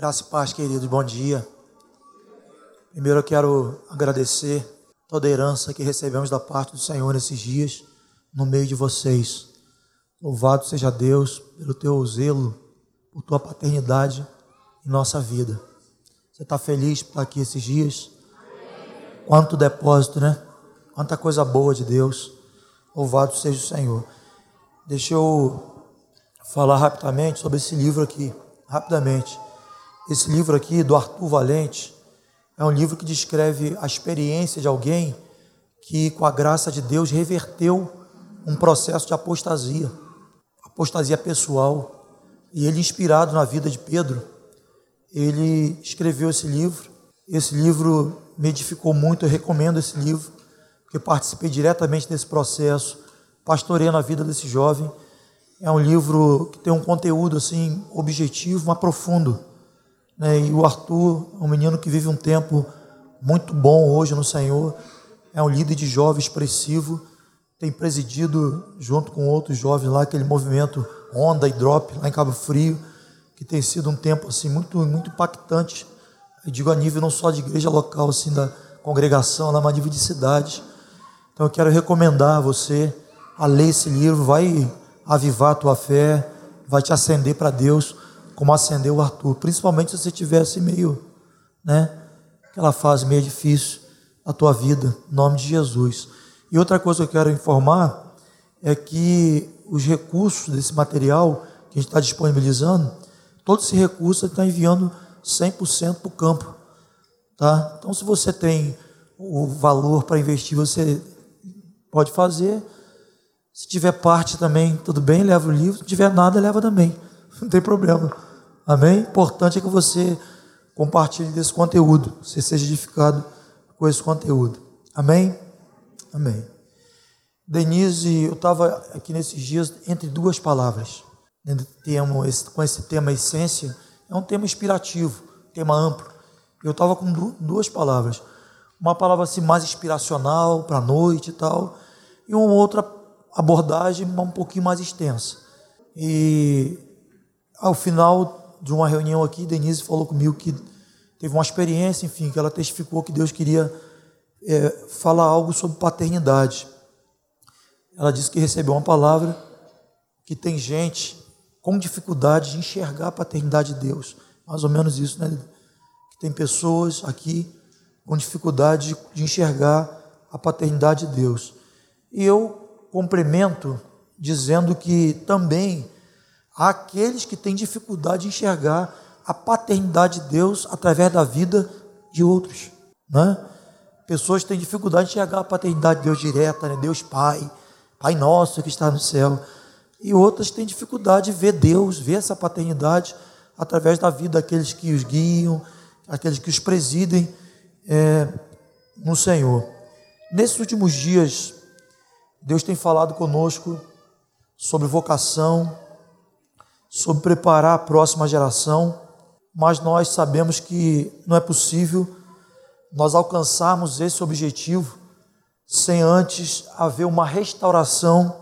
Graça e paz, queridos, bom dia. Primeiro eu quero agradecer toda a herança que recebemos da parte do Senhor nesses dias, no meio de vocês. Louvado seja Deus pelo teu zelo, por tua paternidade em nossa vida. Você está feliz por estar aqui esses dias? Quanto depósito, né? Quanta coisa boa de Deus. Louvado seja o Senhor. Deixa eu falar rapidamente sobre esse livro aqui. Rapidamente. Esse livro aqui, do Arthur Valente, é um livro que descreve a experiência de alguém que, com a graça de Deus, reverteu um processo de apostasia, apostasia pessoal. E ele, inspirado na vida de Pedro, ele escreveu esse livro. Esse livro me edificou muito, eu recomendo esse livro, porque participei diretamente desse processo, pastorei na vida desse jovem. É um livro que tem um conteúdo assim objetivo, mas profundo né? E o Arthur é um menino que vive um tempo muito bom hoje no Senhor. É um líder de jovem expressivo. Tem presidido, junto com outros jovens lá, aquele movimento Onda e Drop, lá em Cabo Frio, que tem sido um tempo assim muito, muito impactante. Eu digo a nível não só de igreja local, assim, da congregação, lá, mas a nível de cidade. Então eu quero recomendar a você a ler esse livro, vai avivar a tua fé, vai te acender para Deus como acendeu o Arthur, principalmente se você tivesse meio, né, aquela fase meio difícil da tua vida, em nome de Jesus. E outra coisa que eu quero informar é que os recursos desse material que a gente está disponibilizando, todo esse recurso está enviando 100% para o campo. Tá? Então, se você tem o valor para investir, você pode fazer. Se tiver parte também, tudo bem, leva o livro. Se tiver nada, leva também. Não tem problema. Amém? Importante é que você compartilhe desse conteúdo, você seja edificado com esse conteúdo. Amém? Amém. Denise, eu estava aqui nesses dias entre duas palavras. com esse tema essência, é um tema inspirativo, tema amplo. Eu estava com duas palavras. Uma palavra assim mais inspiracional para a noite e tal, e uma outra abordagem um pouquinho mais extensa. E ao final de uma reunião aqui, Denise falou comigo que teve uma experiência, enfim, que ela testificou que Deus queria é, falar algo sobre paternidade. Ela disse que recebeu uma palavra que tem gente com dificuldade de enxergar a paternidade de Deus. Mais ou menos isso, né? Que tem pessoas aqui com dificuldade de enxergar a paternidade de Deus. E eu complemento dizendo que também àqueles que têm dificuldade de enxergar a paternidade de Deus através da vida de outros. Né? Pessoas têm dificuldade de enxergar a paternidade de Deus direta, né? Deus Pai, Pai nosso que está no céu. E outras têm dificuldade de ver Deus, ver essa paternidade através da vida daqueles que os guiam, aqueles que os presidem é, no Senhor. Nesses últimos dias, Deus tem falado conosco sobre vocação, sobre preparar a próxima geração, mas nós sabemos que não é possível nós alcançarmos esse objetivo sem antes haver uma restauração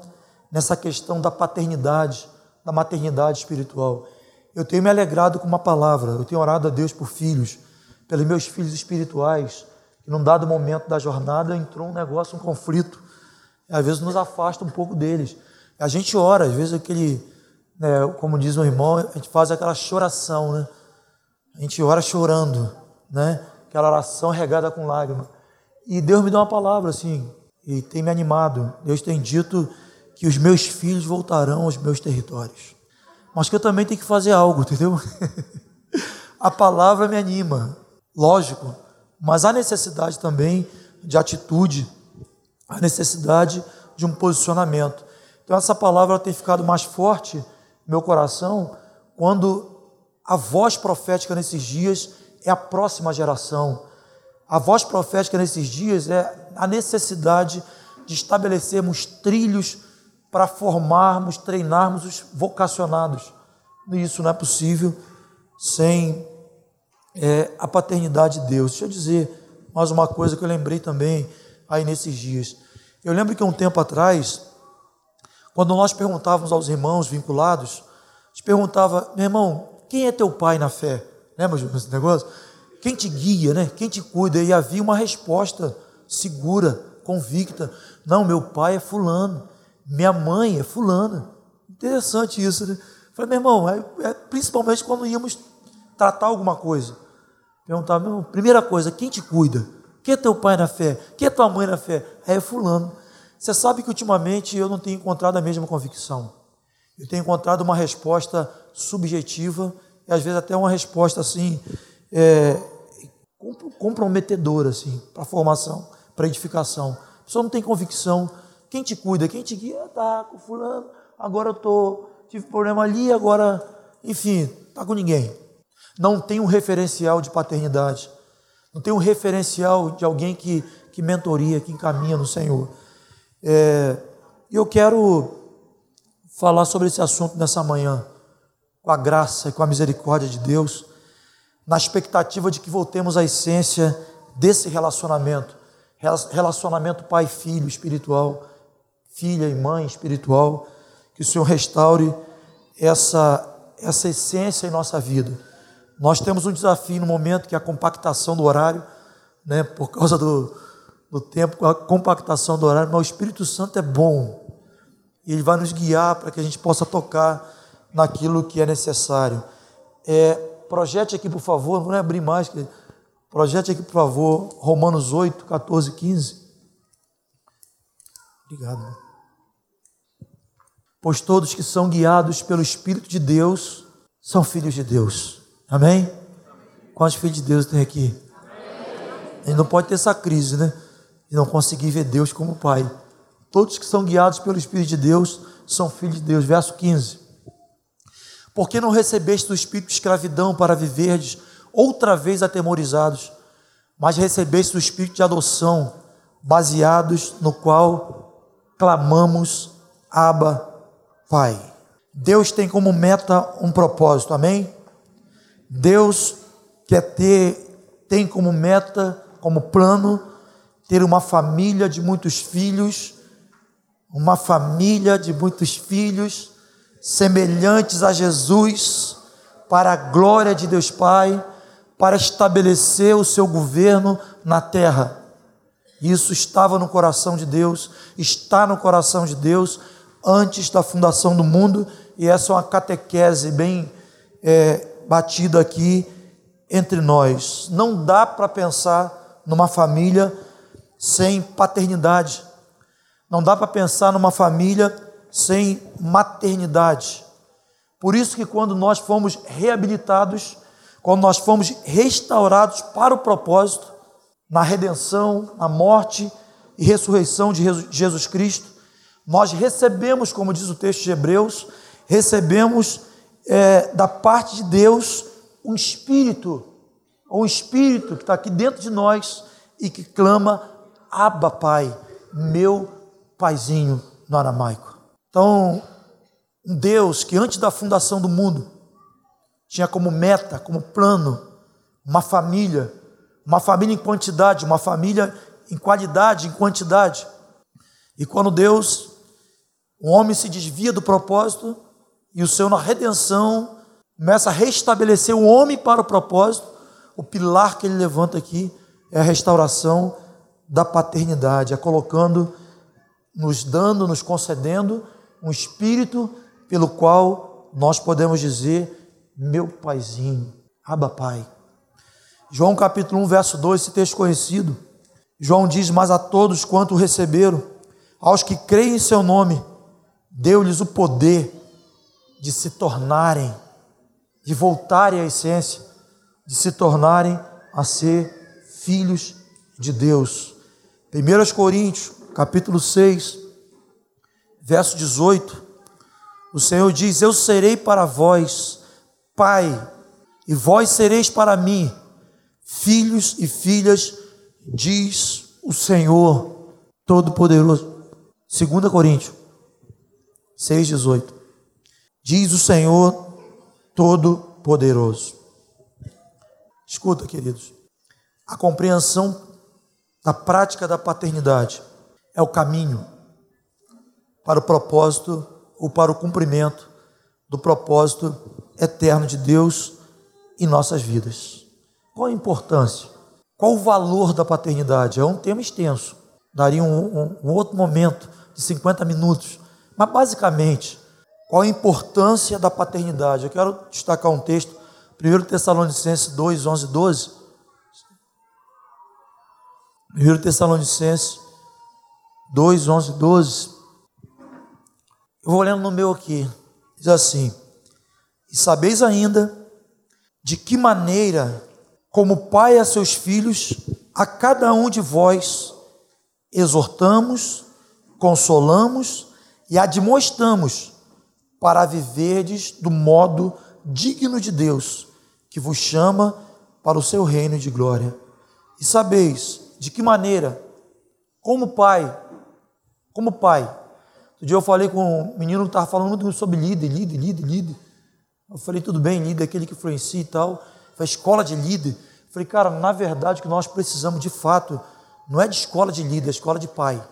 nessa questão da paternidade, da maternidade espiritual. Eu tenho me alegrado com uma palavra, eu tenho orado a Deus por filhos, pelos meus filhos espirituais, que num dado momento da jornada entrou um negócio, um conflito, às vezes nos afasta um pouco deles. A gente ora, às vezes aquele né, como diz o irmão, a gente faz aquela choração, né? A gente ora chorando, né? Aquela oração regada com lágrimas. E Deus me deu uma palavra assim, e tem me animado. Deus tem dito que os meus filhos voltarão aos meus territórios. Mas que eu também tenho que fazer algo, entendeu? a palavra me anima, lógico, mas há necessidade também de atitude, a necessidade de um posicionamento. Então essa palavra tem ficado mais forte meu coração quando a voz profética nesses dias é a próxima geração. A voz profética nesses dias é a necessidade de estabelecermos trilhos para formarmos, treinarmos os vocacionados. Isso não é possível sem é, a paternidade de Deus. Deixa eu dizer mais uma coisa que eu lembrei também aí nesses dias. Eu lembro que um tempo atrás quando nós perguntávamos aos irmãos vinculados, a gente perguntava, meu irmão, quem é teu pai na fé? Lembra desse negócio? Quem te guia, né? Quem te cuida? E havia uma resposta segura, convicta. Não, meu pai é fulano, minha mãe é fulana. Interessante isso, né? Falei, meu irmão, é, é, principalmente quando íamos tratar alguma coisa. Perguntava, meu, primeira coisa, quem te cuida? Quem é teu pai na fé? Quem é tua mãe na fé? É fulano. Você sabe que ultimamente eu não tenho encontrado a mesma convicção. Eu tenho encontrado uma resposta subjetiva e às vezes até uma resposta assim é, comprometedora assim para formação, para edificação. A pessoa não tem convicção. Quem te cuida? Quem te guia? Ah, tá com fulano. Agora eu tô tive problema ali, agora, enfim, tá com ninguém. Não tem um referencial de paternidade. Não tem um referencial de alguém que, que mentoria, que encaminha no Senhor. É, eu quero falar sobre esse assunto nessa manhã, com a graça e com a misericórdia de Deus, na expectativa de que voltemos à essência desse relacionamento relacionamento pai-filho espiritual, filha e mãe espiritual, que o Senhor restaure essa, essa essência em nossa vida. Nós temos um desafio no momento que é a compactação do horário, né, por causa do, do tempo, a compactação do horário, mas o Espírito Santo é bom. E ele vai nos guiar para que a gente possa tocar naquilo que é necessário. É, projete aqui, por favor, não é abrir mais, projete aqui, por favor, Romanos 8, 14, 15. Obrigado. Pois todos que são guiados pelo Espírito de Deus são filhos de Deus. Amém? Quantos filhos de Deus tem aqui? A gente não pode ter essa crise, né? De não conseguir ver Deus como Pai. Todos que são guiados pelo Espírito de Deus são filhos de Deus. Verso 15. Porque não recebeste o espírito de escravidão para viverdes outra vez atemorizados, mas recebeste o espírito de adoção, baseados no qual clamamos Abba, Pai. Deus tem como meta um propósito, amém? Deus quer ter, tem como meta, como plano, ter uma família de muitos filhos uma família de muitos filhos, semelhantes a Jesus, para a glória de Deus Pai, para estabelecer o seu governo na terra. Isso estava no coração de Deus, está no coração de Deus antes da fundação do mundo, e essa é uma catequese bem é, batida aqui entre nós. Não dá para pensar numa família sem paternidade. Não dá para pensar numa família sem maternidade. Por isso que quando nós fomos reabilitados, quando nós fomos restaurados para o propósito, na redenção, na morte e ressurreição de Jesus Cristo, nós recebemos, como diz o texto de Hebreus, recebemos é, da parte de Deus um espírito, um espírito que está aqui dentro de nós e que clama, Abba Pai, meu paizinho no aramaico. Então, um Deus que antes da fundação do mundo tinha como meta, como plano, uma família, uma família em quantidade, uma família em qualidade, em quantidade. E quando Deus, o homem se desvia do propósito e o Senhor na redenção começa a restabelecer o homem para o propósito, o pilar que ele levanta aqui é a restauração da paternidade, é colocando nos dando, nos concedendo um espírito pelo qual nós podemos dizer: meu paizinho, Abba Pai. João capítulo 1, verso 2, esse texto conhecido. João diz: Mas a todos quanto receberam, aos que creem em seu nome, deu-lhes o poder de se tornarem, de voltarem à essência, de se tornarem a ser filhos de Deus. 1 Coríntios capítulo 6, verso 18, o Senhor diz: Eu serei para vós, Pai, e vós sereis para mim, filhos e filhas, diz o Senhor Todo-Poderoso. 2 Coríntios 18. Diz o Senhor Todo-Poderoso. Escuta, queridos, a compreensão da prática da paternidade é o caminho para o propósito ou para o cumprimento do propósito eterno de Deus em nossas vidas. Qual a importância? Qual o valor da paternidade? É um tema extenso. Daria um, um, um outro momento de 50 minutos. Mas, basicamente, qual a importância da paternidade? Eu quero destacar um texto, 1 Tessalonicenses 2, 11 12. 1 Tessalonicenses 2, 11 12. Eu vou lendo no meu aqui. Diz assim: E sabeis ainda de que maneira, como pai a seus filhos, a cada um de vós exortamos, consolamos e admoestamos para viverdes do modo digno de Deus, que vos chama para o seu reino de glória. E sabeis de que maneira, como pai, como pai. Outro dia eu falei com um menino que estava falando muito sobre líder, líder, líder, líder. Eu falei, tudo bem, líder, aquele que influencia e tal. Foi escola de líder. Eu falei, cara, na verdade, o que nós precisamos de fato não é de escola de líder, é escola de pai.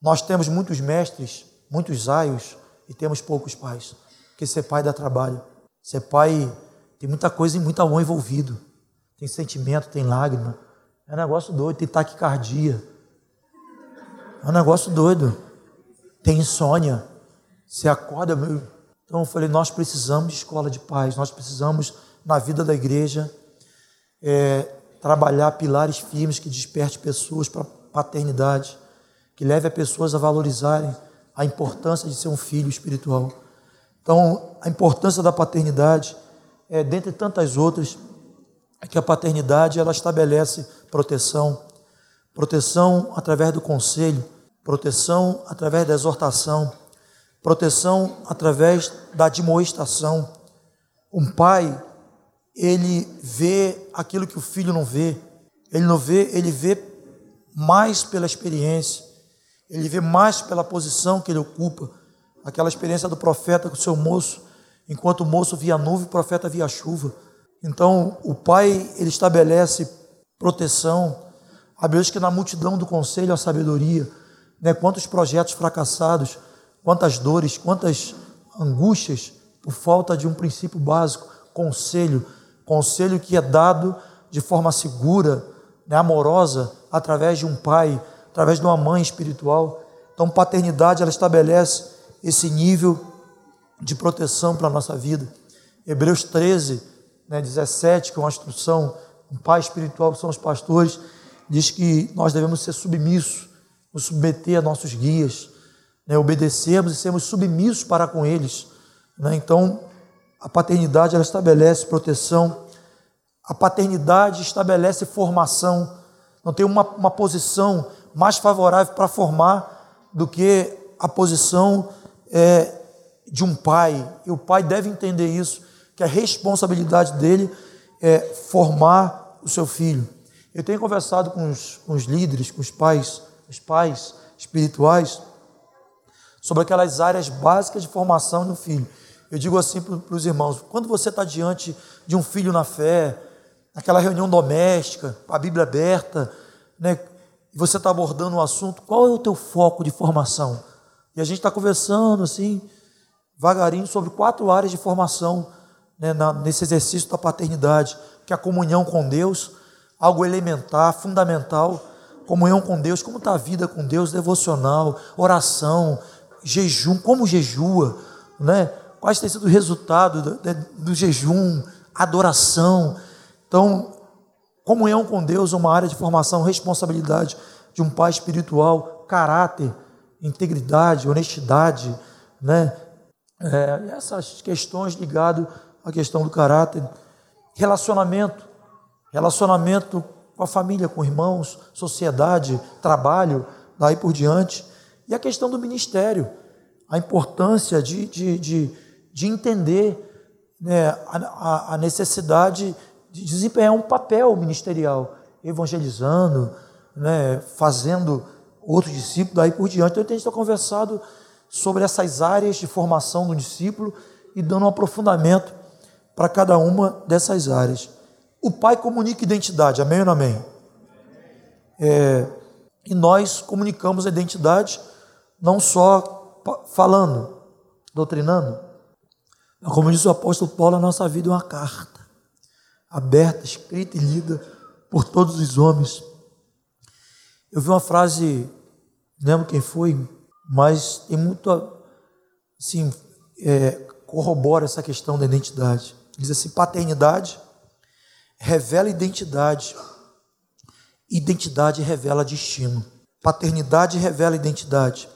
Nós temos muitos mestres, muitos aios e temos poucos pais. Porque ser pai dá trabalho. Ser pai tem muita coisa e muito amor envolvido. Tem sentimento, tem lágrima. É um negócio doido, tem taquicardia. É um negócio doido. Tem insônia. Você acorda. Então eu falei: nós precisamos de escola de paz, nós precisamos, na vida da igreja, é, trabalhar pilares firmes que desperte pessoas para paternidade, que leve as pessoas a valorizarem a importância de ser um filho espiritual. Então, a importância da paternidade, é, dentre tantas outras, é que a paternidade ela estabelece proteção, proteção através do conselho, proteção através da exortação, proteção através da admoestação. Um pai, ele vê aquilo que o filho não vê. Ele não vê, ele vê mais pela experiência. Ele vê mais pela posição que ele ocupa. Aquela experiência do profeta com o seu moço, enquanto o moço via a nuvem, o profeta via a chuva. Então, o pai, ele estabelece proteção. A Deus que na multidão do conselho a sabedoria, né? Quantos projetos fracassados, quantas dores, quantas angústias por falta de um princípio básico, conselho, conselho que é dado de forma segura, né, amorosa, através de um pai, através de uma mãe espiritual. Então, paternidade ela estabelece esse nível de proteção para a nossa vida. Hebreus 13, né, 17, que é uma instrução, um pai espiritual, que são os pastores, diz que nós devemos ser submissos, nos submeter a nossos guias, né, obedecermos e sermos submissos para com eles. Né? Então, a paternidade ela estabelece proteção, a paternidade estabelece formação. Não tem uma, uma posição mais favorável para formar do que a posição é, de um pai. E o pai deve entender isso, que a responsabilidade dele é formar o seu filho. Eu tenho conversado com os, com os líderes, com os pais, os pais espirituais, sobre aquelas áreas básicas de formação do filho. Eu digo assim para os irmãos: quando você está diante de um filho na fé, naquela reunião doméstica, a Bíblia aberta, né, você está abordando um assunto, qual é o teu foco de formação? E a gente está conversando assim, devagarinho, sobre quatro áreas de formação né, nesse exercício da paternidade, que é a comunhão com Deus, algo elementar, fundamental, comunhão com Deus, como está a vida com Deus, devocional, oração, jejum, como jejua, né? quais têm sido o resultado do, do jejum, adoração. Então, comunhão com Deus é uma área de formação, responsabilidade de um pai espiritual, caráter, integridade, honestidade, né? É, essas questões ligadas à questão do caráter, relacionamento, relacionamento com a família, com irmãos, sociedade, trabalho, daí por diante, e a questão do ministério, a importância de, de, de de entender né, a, a necessidade de desempenhar um papel ministerial, evangelizando, né, fazendo outros discípulos, daí por diante. Então, a gente está conversado sobre essas áreas de formação do discípulo e dando um aprofundamento para cada uma dessas áreas. O pai comunica identidade, amém ou não amém? É, e nós comunicamos a identidade não só falando, doutrinando, como diz o apóstolo Paulo, a nossa vida é uma carta. aberta, escrita e lida por todos os homens. Eu vi uma frase, não lembro quem foi, mas tem muito, assim, é, corrobora essa questão da identidade. Diz assim: paternidade revela identidade, identidade revela destino. Paternidade revela identidade,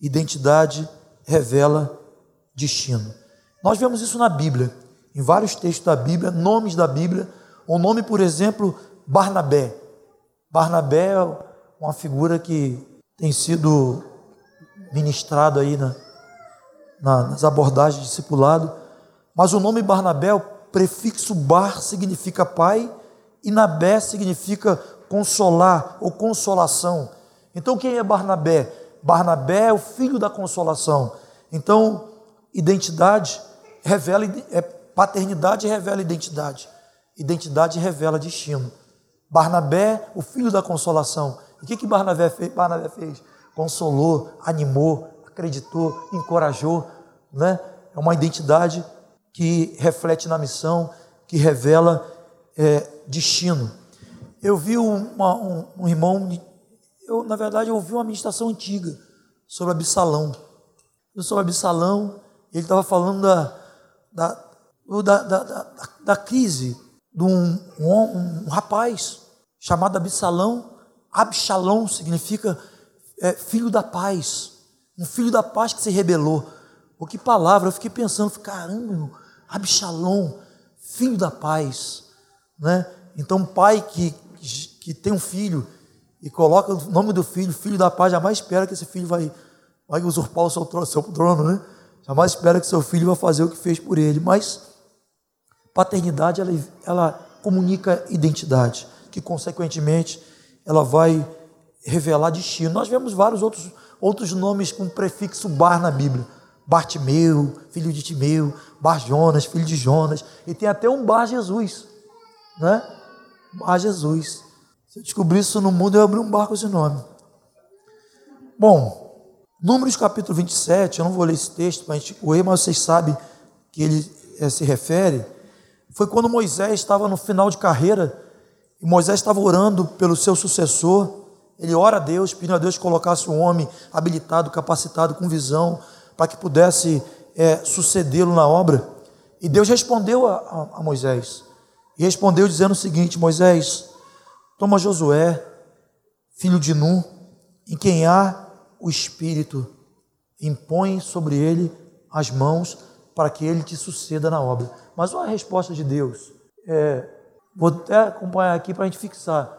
identidade revela destino. Nós vemos isso na Bíblia, em vários textos da Bíblia, nomes da Bíblia. O nome, por exemplo, Barnabé. Barnabé é uma figura que tem sido ministrado aí na, na, nas abordagens de discipulado. Mas o nome Barnabé, o prefixo bar significa pai e nabé significa consolar ou consolação. Então quem é Barnabé? Barnabé é o filho da consolação. Então, identidade revela é, paternidade revela identidade. Identidade revela destino. Barnabé, o filho da consolação. E o que, que Barnabé, fez? Barnabé fez? Consolou, animou, acreditou, encorajou. Né? É uma identidade que reflete na missão, que revela é, destino. Eu vi uma, um, um, irmão, eu, na verdade, eu ouvi uma ministração antiga sobre Absalão. Sobre Absalão, ele estava falando da, da, da, da, da, crise de um, um, um rapaz chamado Absalão. Absalão significa é, filho da paz, um filho da paz que se rebelou. O que palavra, eu fiquei pensando, caramba, Absalom, filho da paz, né? Então, pai que, que tem um filho e coloca o nome do filho, filho da paz, jamais espera que esse filho vai, vai usurpar o seu trono, seu trono, né? Jamais espera que seu filho vai fazer o que fez por ele. Mas paternidade, ela, ela comunica identidade, que consequentemente ela vai revelar destino. Nós vemos vários outros, outros nomes com prefixo bar na Bíblia. Bartimeu, filho de Timeu, Bar Jonas, filho de Jonas, e tem até um Bar Jesus, né? Bar Jesus. Se eu descobrir isso no mundo, eu abri um bar com esse nome. Bom, Números capítulo 27, eu não vou ler esse texto para a gente correr, mas vocês sabem que ele é, se refere. Foi quando Moisés estava no final de carreira, e Moisés estava orando pelo seu sucessor. Ele ora a Deus, pedindo a Deus que colocasse um homem habilitado, capacitado, com visão, para que pudesse é, sucedê-lo na obra. E Deus respondeu a, a, a Moisés. E respondeu dizendo o seguinte: Moisés, toma Josué, filho de Nun, em quem há o Espírito, impõe sobre ele as mãos para que ele te suceda na obra. Mas olha a resposta de Deus. É, vou até acompanhar aqui para a gente fixar.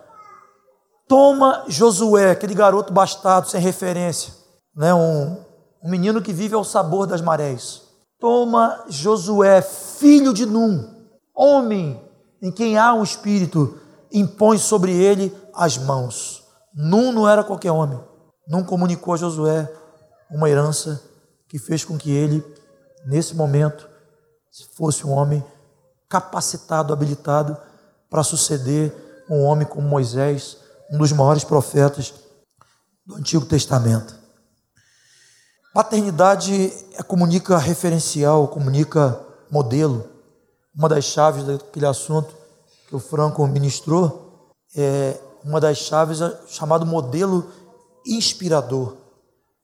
Toma Josué, aquele garoto bastardo sem referência, né, um, um menino que vive ao sabor das marés. Toma Josué, filho de Num, homem em quem há um espírito, impõe sobre ele as mãos. Num não era qualquer homem. Num comunicou a Josué uma herança que fez com que ele, nesse momento, fosse um homem capacitado, habilitado para suceder um homem como Moisés, um dos maiores profetas do Antigo Testamento. Paternidade é, comunica referencial, comunica modelo. Uma das chaves daquele assunto que o Franco ministrou é uma das chaves é chamado modelo inspirador.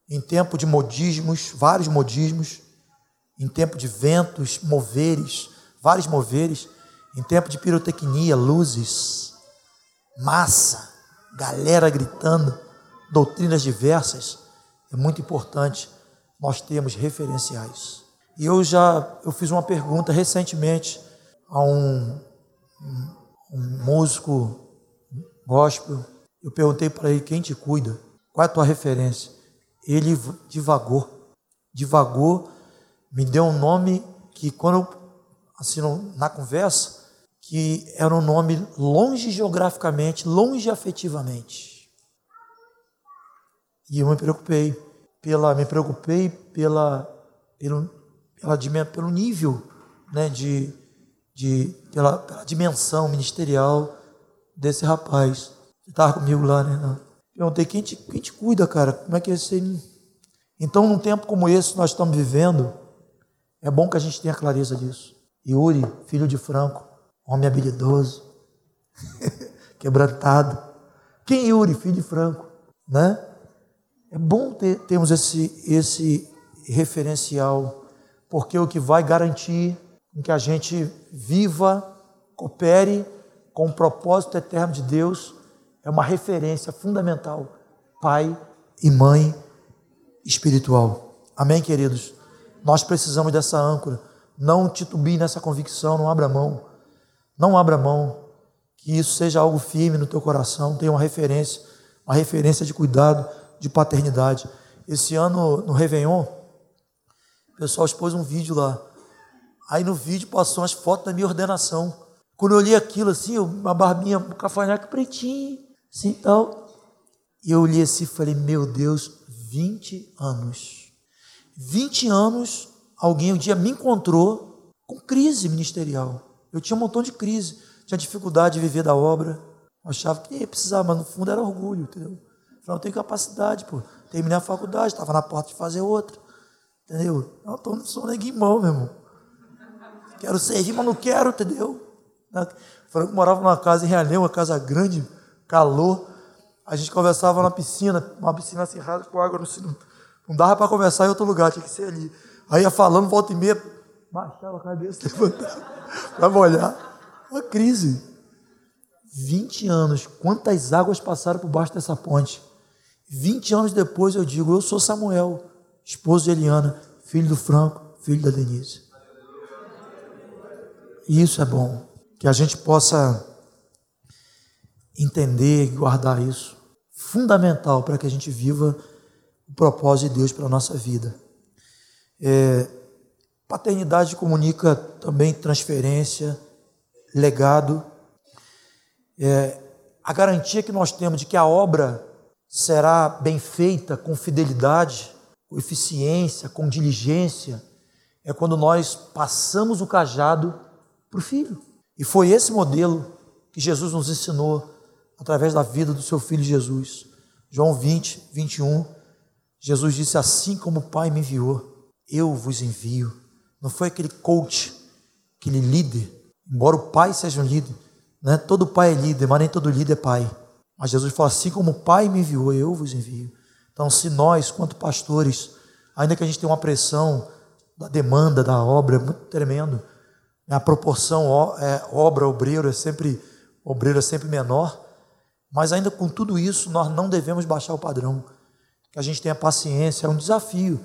Em tempo de modismos, vários modismos, em tempo de ventos, moveres, vários moveres, em tempo de pirotecnia, luzes, massa, galera gritando, doutrinas diversas, é muito importante nós temos referenciais. E eu já eu fiz uma pergunta recentemente a um, um, um músico gospel. Eu perguntei para ele quem te cuida, qual é a tua referência. Ele divagou, divagou, me deu um nome que quando eu, assim na conversa, que era um nome longe geograficamente, longe afetivamente. E eu me preocupei pela, me preocupei pela, pelo, pela, pelo nível, né, de, de, pela, pela dimensão ministerial desse rapaz. Você estava comigo lá, né? Perguntei, quem te, quem te cuida, cara? Como é que é? Então, num tempo como esse que nós estamos vivendo, é bom que a gente tenha clareza disso. Yuri, filho de Franco, homem habilidoso, quebrantado. Quem Yuri, filho de Franco, né? É bom ter, termos esse, esse referencial, porque é o que vai garantir que a gente viva, coopere com o propósito eterno de Deus é uma referência fundamental, pai e mãe espiritual. Amém, queridos? Nós precisamos dessa âncora. Não titubie nessa convicção, não abra mão. Não abra mão. Que isso seja algo firme no teu coração, tenha uma referência, uma referência de cuidado, de paternidade. Esse ano, no Réveillon, o pessoal expôs um vídeo lá. Aí no vídeo passou umas fotos da minha ordenação. Quando eu olhei aquilo assim, uma barbinha, um cafanhaque pretinho, assim tal. E eu olhei assim e falei, meu Deus, 20 anos. 20 anos, alguém um dia me encontrou com crise ministerial. Eu tinha um montão de crise, tinha dificuldade de viver da obra. Achava que ia precisar, mas no fundo era orgulho, entendeu? Não tenho capacidade, pô. Terminei a faculdade, estava na porta de fazer outra. Entendeu? Eu tô, não sou neguimão, meu irmão. Quero servir, mas não quero, entendeu? Franco morava numa casa em Realengo, uma casa grande, calor. A gente conversava na piscina, uma piscina acirrada com água no sino. Não dava para conversar em outro lugar, tinha que ser ali. Aí ia falando, volta e meia, baixava a cabeça, levantava para molhar. Uma crise. 20 anos, quantas águas passaram por baixo dessa ponte? 20 anos depois eu digo, eu sou Samuel, esposo de Eliana, filho do Franco, filho da Denise. E isso é bom que a gente possa entender e guardar isso. Fundamental para que a gente viva o propósito de Deus para a nossa vida. É, paternidade comunica também transferência, legado. É, a garantia que nós temos de que a obra será bem feita com fidelidade, com eficiência, com diligência, é quando nós passamos o cajado para o filho. E foi esse modelo que Jesus nos ensinou através da vida do seu filho Jesus. João 20, 21, Jesus disse: Assim como o Pai me enviou, eu vos envio. Não foi aquele coach, aquele líder, embora o pai seja um líder, né? todo pai é líder, mas nem todo líder é pai. Mas Jesus falou: Assim como o Pai me enviou, eu vos envio. Então, se nós, quanto pastores, ainda que a gente tenha uma pressão da demanda da obra, é muito tremendo, a proporção é, obra obreiro é sempre obreiro é sempre menor, mas ainda com tudo isso nós não devemos baixar o padrão. Que a gente tenha paciência, é um desafio.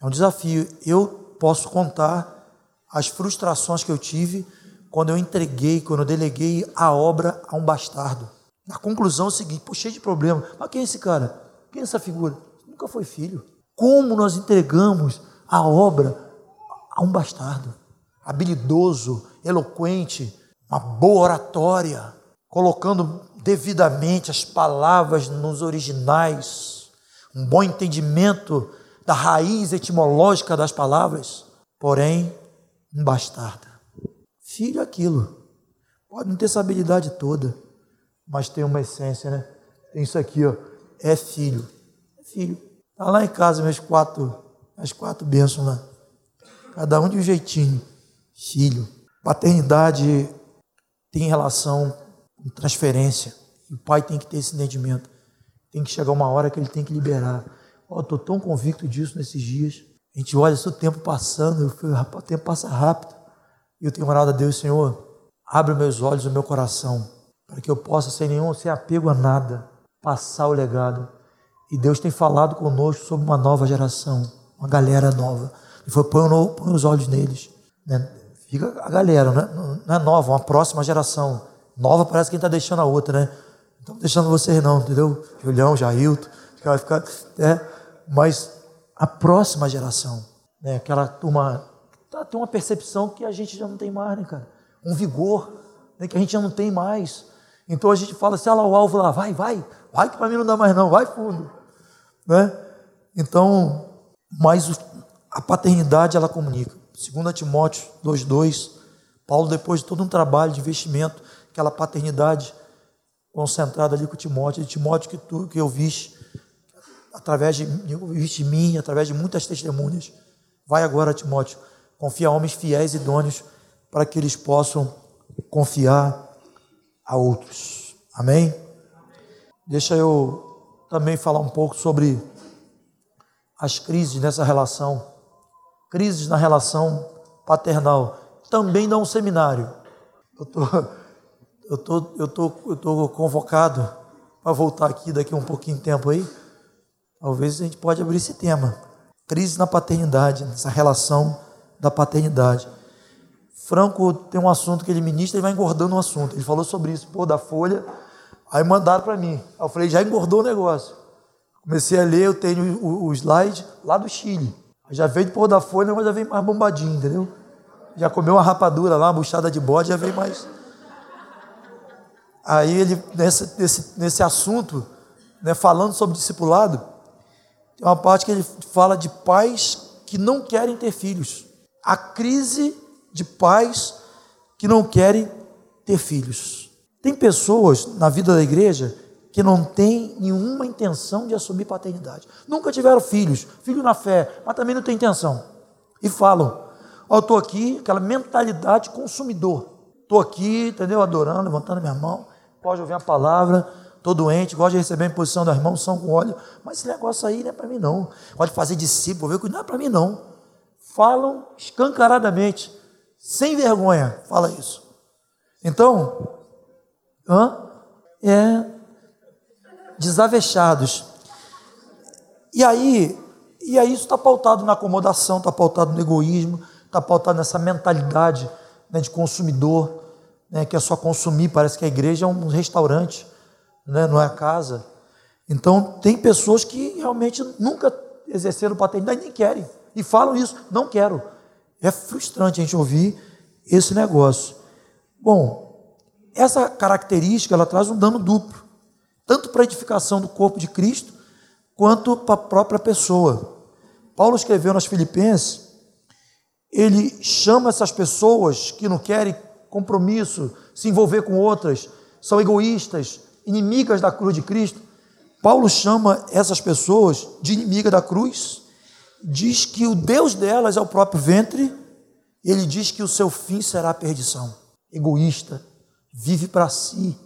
É um desafio. Eu posso contar as frustrações que eu tive quando eu entreguei, quando eu deleguei a obra a um bastardo. Na conclusão é o seguinte, pô, cheio de problema. Mas quem é esse cara? Quem é essa figura? Nunca foi filho. Como nós entregamos a obra a um bastardo? habilidoso, eloquente, uma boa oratória, colocando devidamente as palavras nos originais, um bom entendimento da raiz etimológica das palavras, porém, um bastardo. Filho é aquilo. Pode não ter essa habilidade toda, mas tem uma essência, né? Tem isso aqui, ó. É filho. É filho. Está lá em casa, meus quatro, as quatro bênçãos lá. Cada um de um jeitinho filho. Paternidade tem relação com transferência. o pai tem que ter esse entendimento. Tem que chegar uma hora que ele tem que liberar. Oh, Estou tão convicto disso nesses dias. A gente olha o tempo passando, o tempo passa rápido. E eu tenho orado a Deus, Senhor, abre meus olhos, o meu coração, para que eu possa, sem nenhum, sem apego a nada, passar o legado. E Deus tem falado conosco sobre uma nova geração, uma galera nova. E foi põe, os olhos neles. Né? fica a galera, né? não é nova, uma próxima geração. Nova parece que a gente está deixando a outra, né? Não estamos deixando vocês não, entendeu? Julião, Jailton, vai ficar. É, mas a próxima geração, né? aquela turma, tá, tem uma percepção que a gente já não tem mais, né, cara? Um vigor né? que a gente já não tem mais. Então a gente fala assim, olha lá o alvo lá, vai, vai, vai que para mim não dá mais não, vai fundo. Né? Então, mas a paternidade ela comunica. 2 Timóteo 2,2, Paulo, depois de todo um trabalho de investimento, aquela paternidade concentrada ali com Timóteo, de Timóteo que tu que eu vi através de, viste mim, através de muitas testemunhas. Vai agora, Timóteo, confia a homens fiéis e idôneos para que eles possam confiar a outros. Amém? Deixa eu também falar um pouco sobre as crises nessa relação. Crises na relação paternal. Também dá um seminário. Eu tô, eu tô, eu tô, eu tô convocado para voltar aqui daqui um pouquinho de tempo aí. Talvez a gente pode abrir esse tema. Crise na paternidade, nessa relação da paternidade. Franco tem um assunto que ele ministra e vai engordando o um assunto. Ele falou sobre isso, pô, da folha. Aí mandaram para mim. Aí eu falei, já engordou o negócio. Comecei a ler, eu tenho o, o slide lá do Chile. Já veio de pôr da folha, mas já vem mais bombadinho, entendeu? Já comeu uma rapadura lá, uma buchada de bode, já vem mais. Aí ele, nesse, nesse, nesse assunto, né, falando sobre discipulado, tem uma parte que ele fala de pais que não querem ter filhos. A crise de pais que não querem ter filhos. Tem pessoas na vida da igreja que não têm nenhuma intenção de assumir paternidade. Nunca tiveram filhos, filho na fé, mas também não tem intenção. E falam: Ó, oh, estou aqui, aquela mentalidade consumidor. Estou aqui, entendeu? Adorando, levantando minha mão. Pode ouvir a palavra, estou doente, gosto de receber a imposição das mãos, são com óleo. Mas esse negócio aí não é para mim, não. Pode fazer discípulo, ver não é para mim, não. Falam escancaradamente, sem vergonha, fala isso. Então, hã? é desavexados. E aí, e aí isso está pautado na acomodação, está pautado no egoísmo, está pautado nessa mentalidade né, de consumidor, né, que é só consumir. Parece que a igreja é um restaurante, né, não é a casa. Então, tem pessoas que realmente nunca exerceram paternidade, nem querem, e falam isso, não quero. É frustrante a gente ouvir esse negócio. Bom, essa característica ela traz um dano duplo tanto para a edificação do corpo de Cristo, quanto para a própria pessoa. Paulo escreveu nas Filipenses, ele chama essas pessoas que não querem compromisso, se envolver com outras, são egoístas, inimigas da cruz de Cristo. Paulo chama essas pessoas de inimiga da cruz, diz que o Deus delas é o próprio ventre, ele diz que o seu fim será a perdição. Egoísta, vive para si,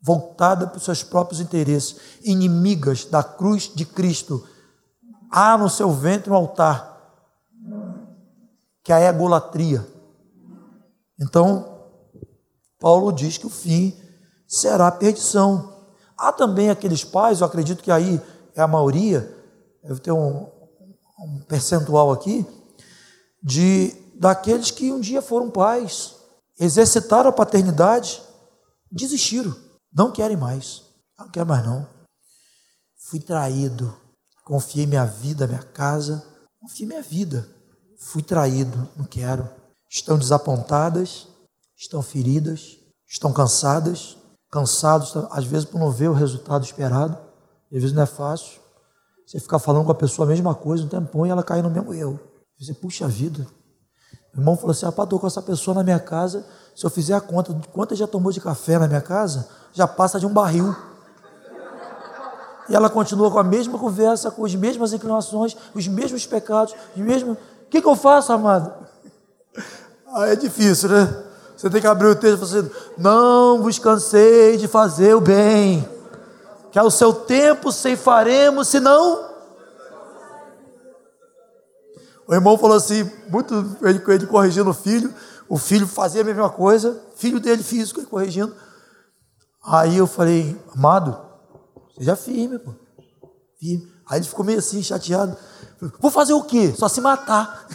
voltada para os seus próprios interesses, inimigas da cruz de Cristo. Há no seu ventre um altar, que é a egolatria. Então, Paulo diz que o fim será a perdição. Há também aqueles pais, eu acredito que aí é a maioria, deve ter um, um percentual aqui, de daqueles que um dia foram pais, exercitaram a paternidade, desistiram. Não querem mais. Não quero mais não. Fui traído. Confiei minha vida, minha casa. Confiei minha vida. Fui traído. Não quero. Estão desapontadas. Estão feridas. Estão cansadas. Cansados, às vezes, por não ver o resultado esperado. Às vezes não é fácil. Você ficar falando com a pessoa a mesma coisa um tempão e ela cair no mesmo erro. Você, puxa vida. Meu irmão falou assim: rapaz, estou com essa pessoa na minha casa. Se eu fizer a conta de quanto já tomou de café na minha casa, já passa de um barril. E ela continua com a mesma conversa, com as mesmas inclinações, os mesmos pecados, os mesmos. O que, que eu faço, amado? Ah, é difícil, né? Você tem que abrir o texto e falar assim, não vos cansei de fazer o bem, que ao seu tempo ceifaremos, senão. O irmão falou assim, muito ele, ele corrigindo o filho, o filho fazia a mesma coisa, filho dele físico, ele corrigindo. Aí eu falei, amado, seja firme, pô. Firme. Aí ele ficou meio assim, chateado. Vou fazer o quê? Só se matar.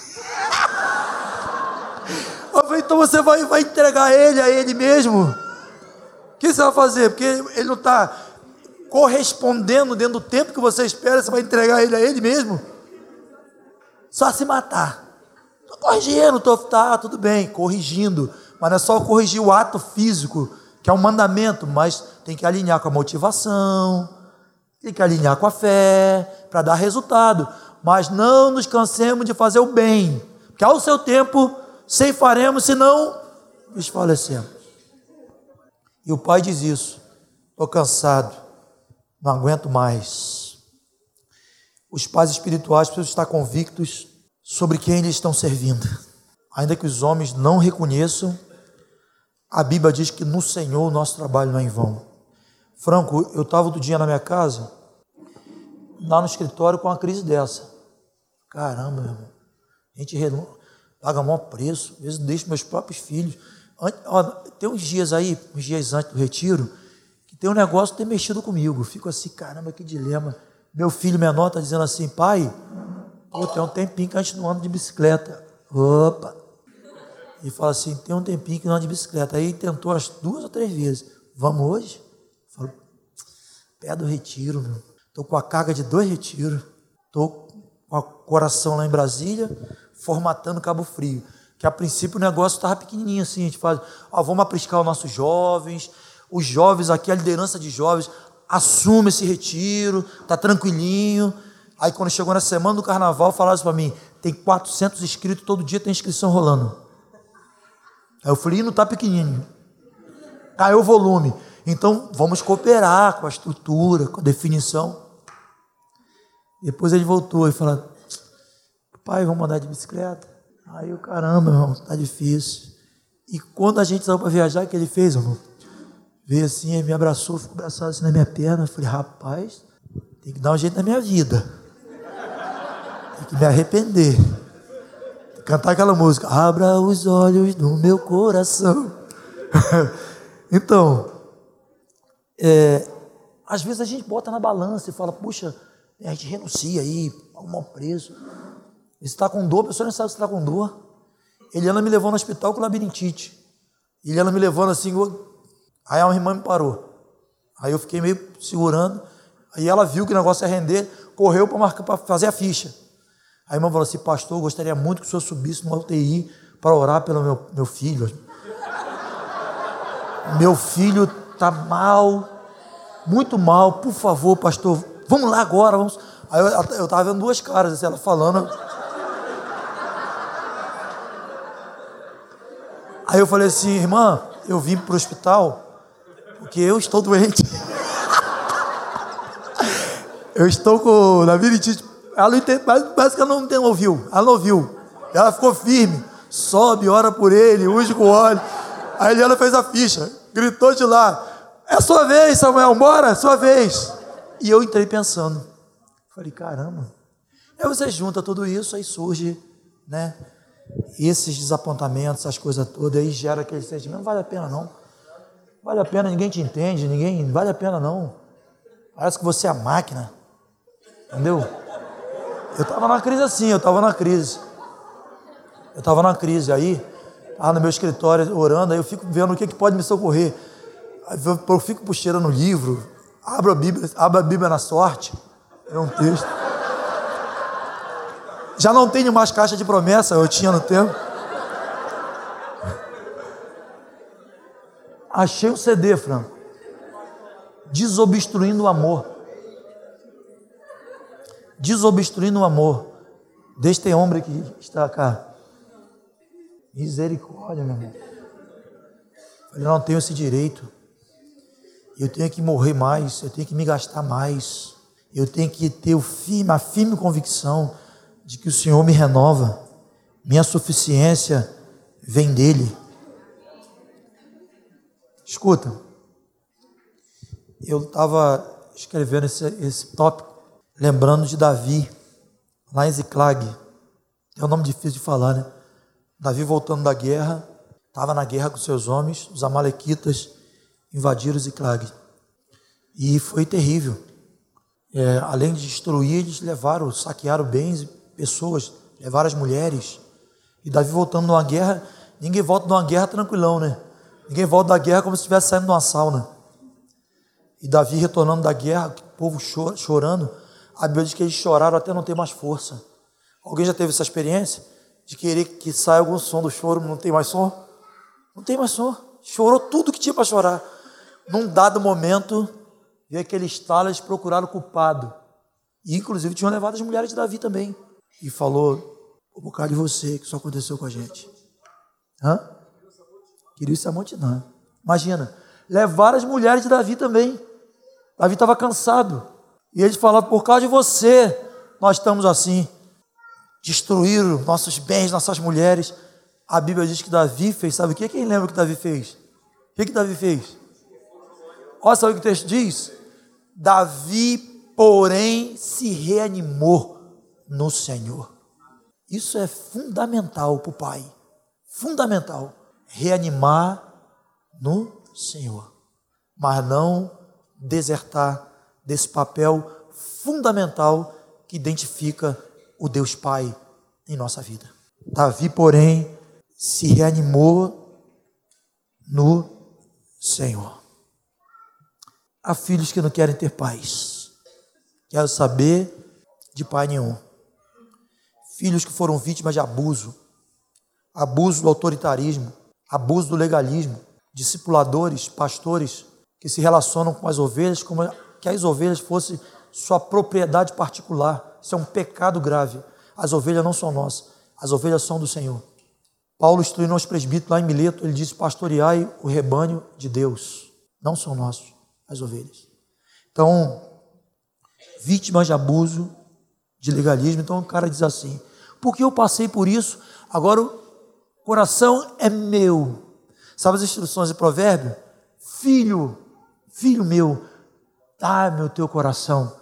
Eu falei, então você vai, vai entregar ele a ele mesmo? O que você vai fazer? Porque ele não está correspondendo dentro do tempo que você espera, você vai entregar ele a ele mesmo? Só se matar. Estou corrigindo, tô, tá, tudo bem, corrigindo. Mas não é só corrigir o ato físico que é um mandamento, mas tem que alinhar com a motivação, tem que alinhar com a fé, para dar resultado. Mas não nos cansemos de fazer o bem, que ao seu tempo ceifaremos, senão desfalecemos. E o pai diz isso: estou cansado, não aguento mais. Os pais espirituais precisam estar convictos sobre quem eles estão servindo, ainda que os homens não reconheçam a Bíblia diz que no Senhor o nosso trabalho não é em vão. Franco, eu estava outro dia na minha casa, lá no escritório, com uma crise dessa. Caramba, meu irmão. A gente paga maior preço, às vezes deixo meus próprios filhos. Tem uns dias aí, uns dias antes do retiro, tem um negócio que tem mexido comigo. fico assim, caramba, que dilema. Meu filho menor está dizendo assim, pai, pô, tem um tempinho que a gente não anda de bicicleta. Opa! E fala assim, tem um tempinho que não anda de bicicleta. Aí tentou as duas ou três vezes. Vamos hoje? Falo, pé do retiro, meu. Estou com a carga de dois retiros. Estou com o coração lá em Brasília, formatando Cabo Frio. Que a princípio o negócio estava pequenininho assim. A gente faz, ó, vamos apriscar os nossos jovens. Os jovens aqui, a liderança de jovens, assume esse retiro, tá tranquilinho. Aí quando chegou na semana do carnaval, falaram para mim, tem 400 inscritos, todo dia tem inscrição rolando. Aí eu falei, não está pequenininho. Caiu o volume. Então vamos cooperar com a estrutura, com a definição. Depois ele voltou e falou, pai, vamos andar de bicicleta? Aí eu, caramba, irmão, tá difícil. E quando a gente saiu para viajar, o que ele fez, irmão? Veio assim, ele me abraçou, ficou abraçado assim na minha perna. Eu falei, rapaz, tem que dar um jeito na minha vida. Tem que me arrepender. Cantar aquela música, abra os olhos do meu coração. então, é, às vezes a gente bota na balança e fala, puxa, a gente renuncia aí, paga um preço. Você está com dor, a pessoa não sabe se está com dor. Eliana me levou no hospital com labirintite. Eliana me levando assim, aí a irmã me parou. Aí eu fiquei meio segurando. Aí ela viu que o negócio ia render, correu para fazer a ficha. A irmã falou assim, pastor, eu gostaria muito que o senhor subisse no UTI para orar pelo meu, meu filho. Meu filho está mal, muito mal, por favor, pastor, vamos lá agora, vamos. Aí eu estava vendo duas caras, assim, ela falando. Aí eu falei assim, irmã, eu vim para o hospital porque eu estou doente. eu estou com labirintite. Ela entende, parece que ela não, não ouviu. Ela não ouviu. Ela ficou firme. Sobe, ora por ele, unge com óleo. Aí ela fez a ficha, gritou de lá. É sua vez, Samuel, bora, é sua vez. E eu entrei pensando. Falei, caramba. Aí você junta tudo isso, aí surge, né? esses desapontamentos, essas coisas todas, aí gera aquele sentimento, não vale a pena não. Vale a pena, ninguém te entende, ninguém, vale a pena não. Parece que você é a máquina. Entendeu? Eu estava na crise assim, eu estava na crise. Eu estava na crise, aí, estava no meu escritório orando, aí eu fico vendo o que, que pode me socorrer. Eu fico puxando no livro, abro a Bíblia, abro a Bíblia na sorte, é um texto. Já não tenho mais caixa de promessa, eu tinha no tempo. Achei um CD, Franco. Desobstruindo o amor. Desobstruindo o amor deste homem que está cá. Misericórdia, meu irmão. Eu não tenho esse direito. Eu tenho que morrer mais, eu tenho que me gastar mais. Eu tenho que ter firme, a firme convicção de que o Senhor me renova, minha suficiência vem dele. Escuta, eu estava escrevendo esse, esse tópico, lembrando de Davi, lá em Ziclag. É um nome difícil de falar, né? Davi voltando da guerra, estava na guerra com seus homens, os amalequitas invadiram Ziclag. E foi terrível. É, além de destruir, eles levaram, saquearam bens pessoas, levaram as mulheres. E Davi voltando numa guerra, ninguém volta numa guerra tranquilão, né? Ninguém volta da guerra como se estivesse saindo de uma sauna. E Davi retornando da guerra, o povo chorando, a Bíblia diz que eles choraram até não ter mais força. Alguém já teve essa experiência? De querer que saia algum som do choro, não tem mais som? Não tem mais som. Chorou tudo que tinha para chorar. Num dado momento, veio aquele estalo, eles procuraram o culpado. E inclusive tinham levado as mulheres de Davi também e falou um bocado de você que isso aconteceu com a gente. Hã? Queria se amontinar. Imagina, levar as mulheres de Davi também. Davi estava cansado. E eles falaram, por causa de você, nós estamos assim. Destruíram nossos bens, nossas mulheres. A Bíblia diz que Davi fez, sabe o que? Quem lembra o que Davi fez? que, que Davi fez? Olha só o que o texto diz. Davi, porém, se reanimou no Senhor. Isso é fundamental para o pai. Fundamental. Reanimar no Senhor. Mas não desertar desse papel fundamental que identifica o Deus Pai em nossa vida. Davi, porém, se reanimou no Senhor. Há filhos que não querem ter paz. Quero saber de pai nenhum. Filhos que foram vítimas de abuso, abuso do autoritarismo, abuso do legalismo, discipuladores, pastores que se relacionam com as ovelhas como que as ovelhas fossem sua propriedade particular. Isso é um pecado grave. As ovelhas não são nossas, as ovelhas são do Senhor. Paulo instruindo aos presbíteros lá em Mileto, ele disse: Pastoreai o rebanho de Deus, não são nossos as ovelhas. Então, vítimas de abuso, de legalismo. Então o cara diz assim: porque eu passei por isso, agora coração é meu. Sabe as instruções de provérbio? Filho, filho meu, dá-me o teu coração.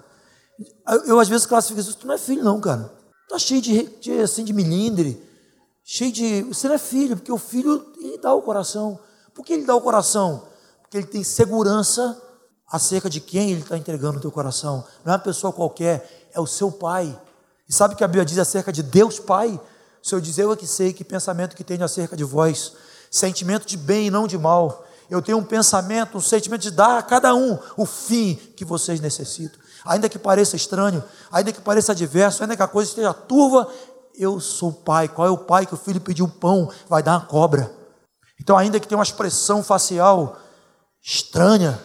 Eu, eu, às vezes classifico isso, tu não é filho não, cara. Tu tá cheio de, de, assim, de milindre, cheio de... Você não é filho, porque o filho, ele dá o coração. Por que ele dá o coração? Porque ele tem segurança acerca de quem ele está entregando o teu coração. Não é uma pessoa qualquer, é o seu pai. E sabe o que a Bíblia diz acerca de Deus Pai? O Senhor diz, eu é que sei que pensamento que tenho acerca de vós, sentimento de bem e não de mal, eu tenho um pensamento, um sentimento de dar a cada um o fim que vocês necessitam. Ainda que pareça estranho, ainda que pareça adverso, ainda que a coisa esteja turva, eu sou pai. Qual é o pai que o filho pediu pão, vai dar uma cobra? Então, ainda que tenha uma expressão facial estranha,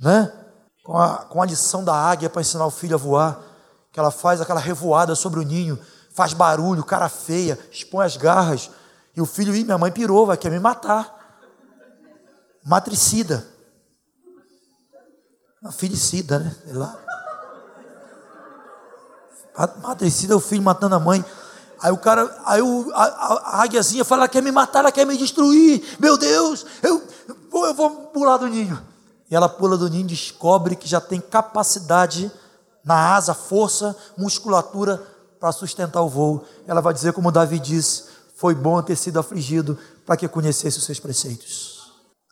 né? Com a, com a lição da águia para ensinar o filho a voar, que ela faz aquela revoada sobre o ninho, faz barulho, cara feia, expõe as garras, e o filho, ih, minha mãe pirou, vai querer me matar matricida. Filicida, né? Sei lá. Matricida é o filho matando a mãe. Aí o cara, aí o, a, a, águiazinha fala, ela quer me matar, ela quer me destruir. Meu Deus, eu, eu vou pular do ninho. E ela pula do ninho e descobre que já tem capacidade na asa, força, musculatura para sustentar o voo. Ela vai dizer, como Davi disse: Foi bom ter sido afligido para que conhecesse os seus preceitos.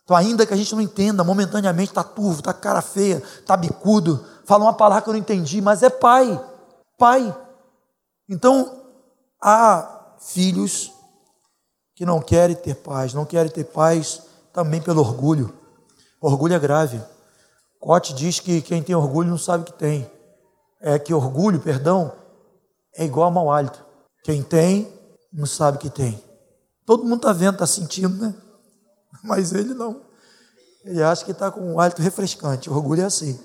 Então, ainda que a gente não entenda, momentaneamente está turvo, está cara feia, está bicudo, fala uma palavra que eu não entendi, mas é pai, pai. Então, há filhos que não querem ter paz, não querem ter paz também pelo orgulho. Orgulho é grave. Cote diz que quem tem orgulho não sabe o que tem. É que orgulho, perdão, é igual a mau hálito. Quem tem, não sabe que tem. Todo mundo está vendo, está sentindo, né? Mas ele não. Ele acha que está com um hálito refrescante. O orgulho é assim.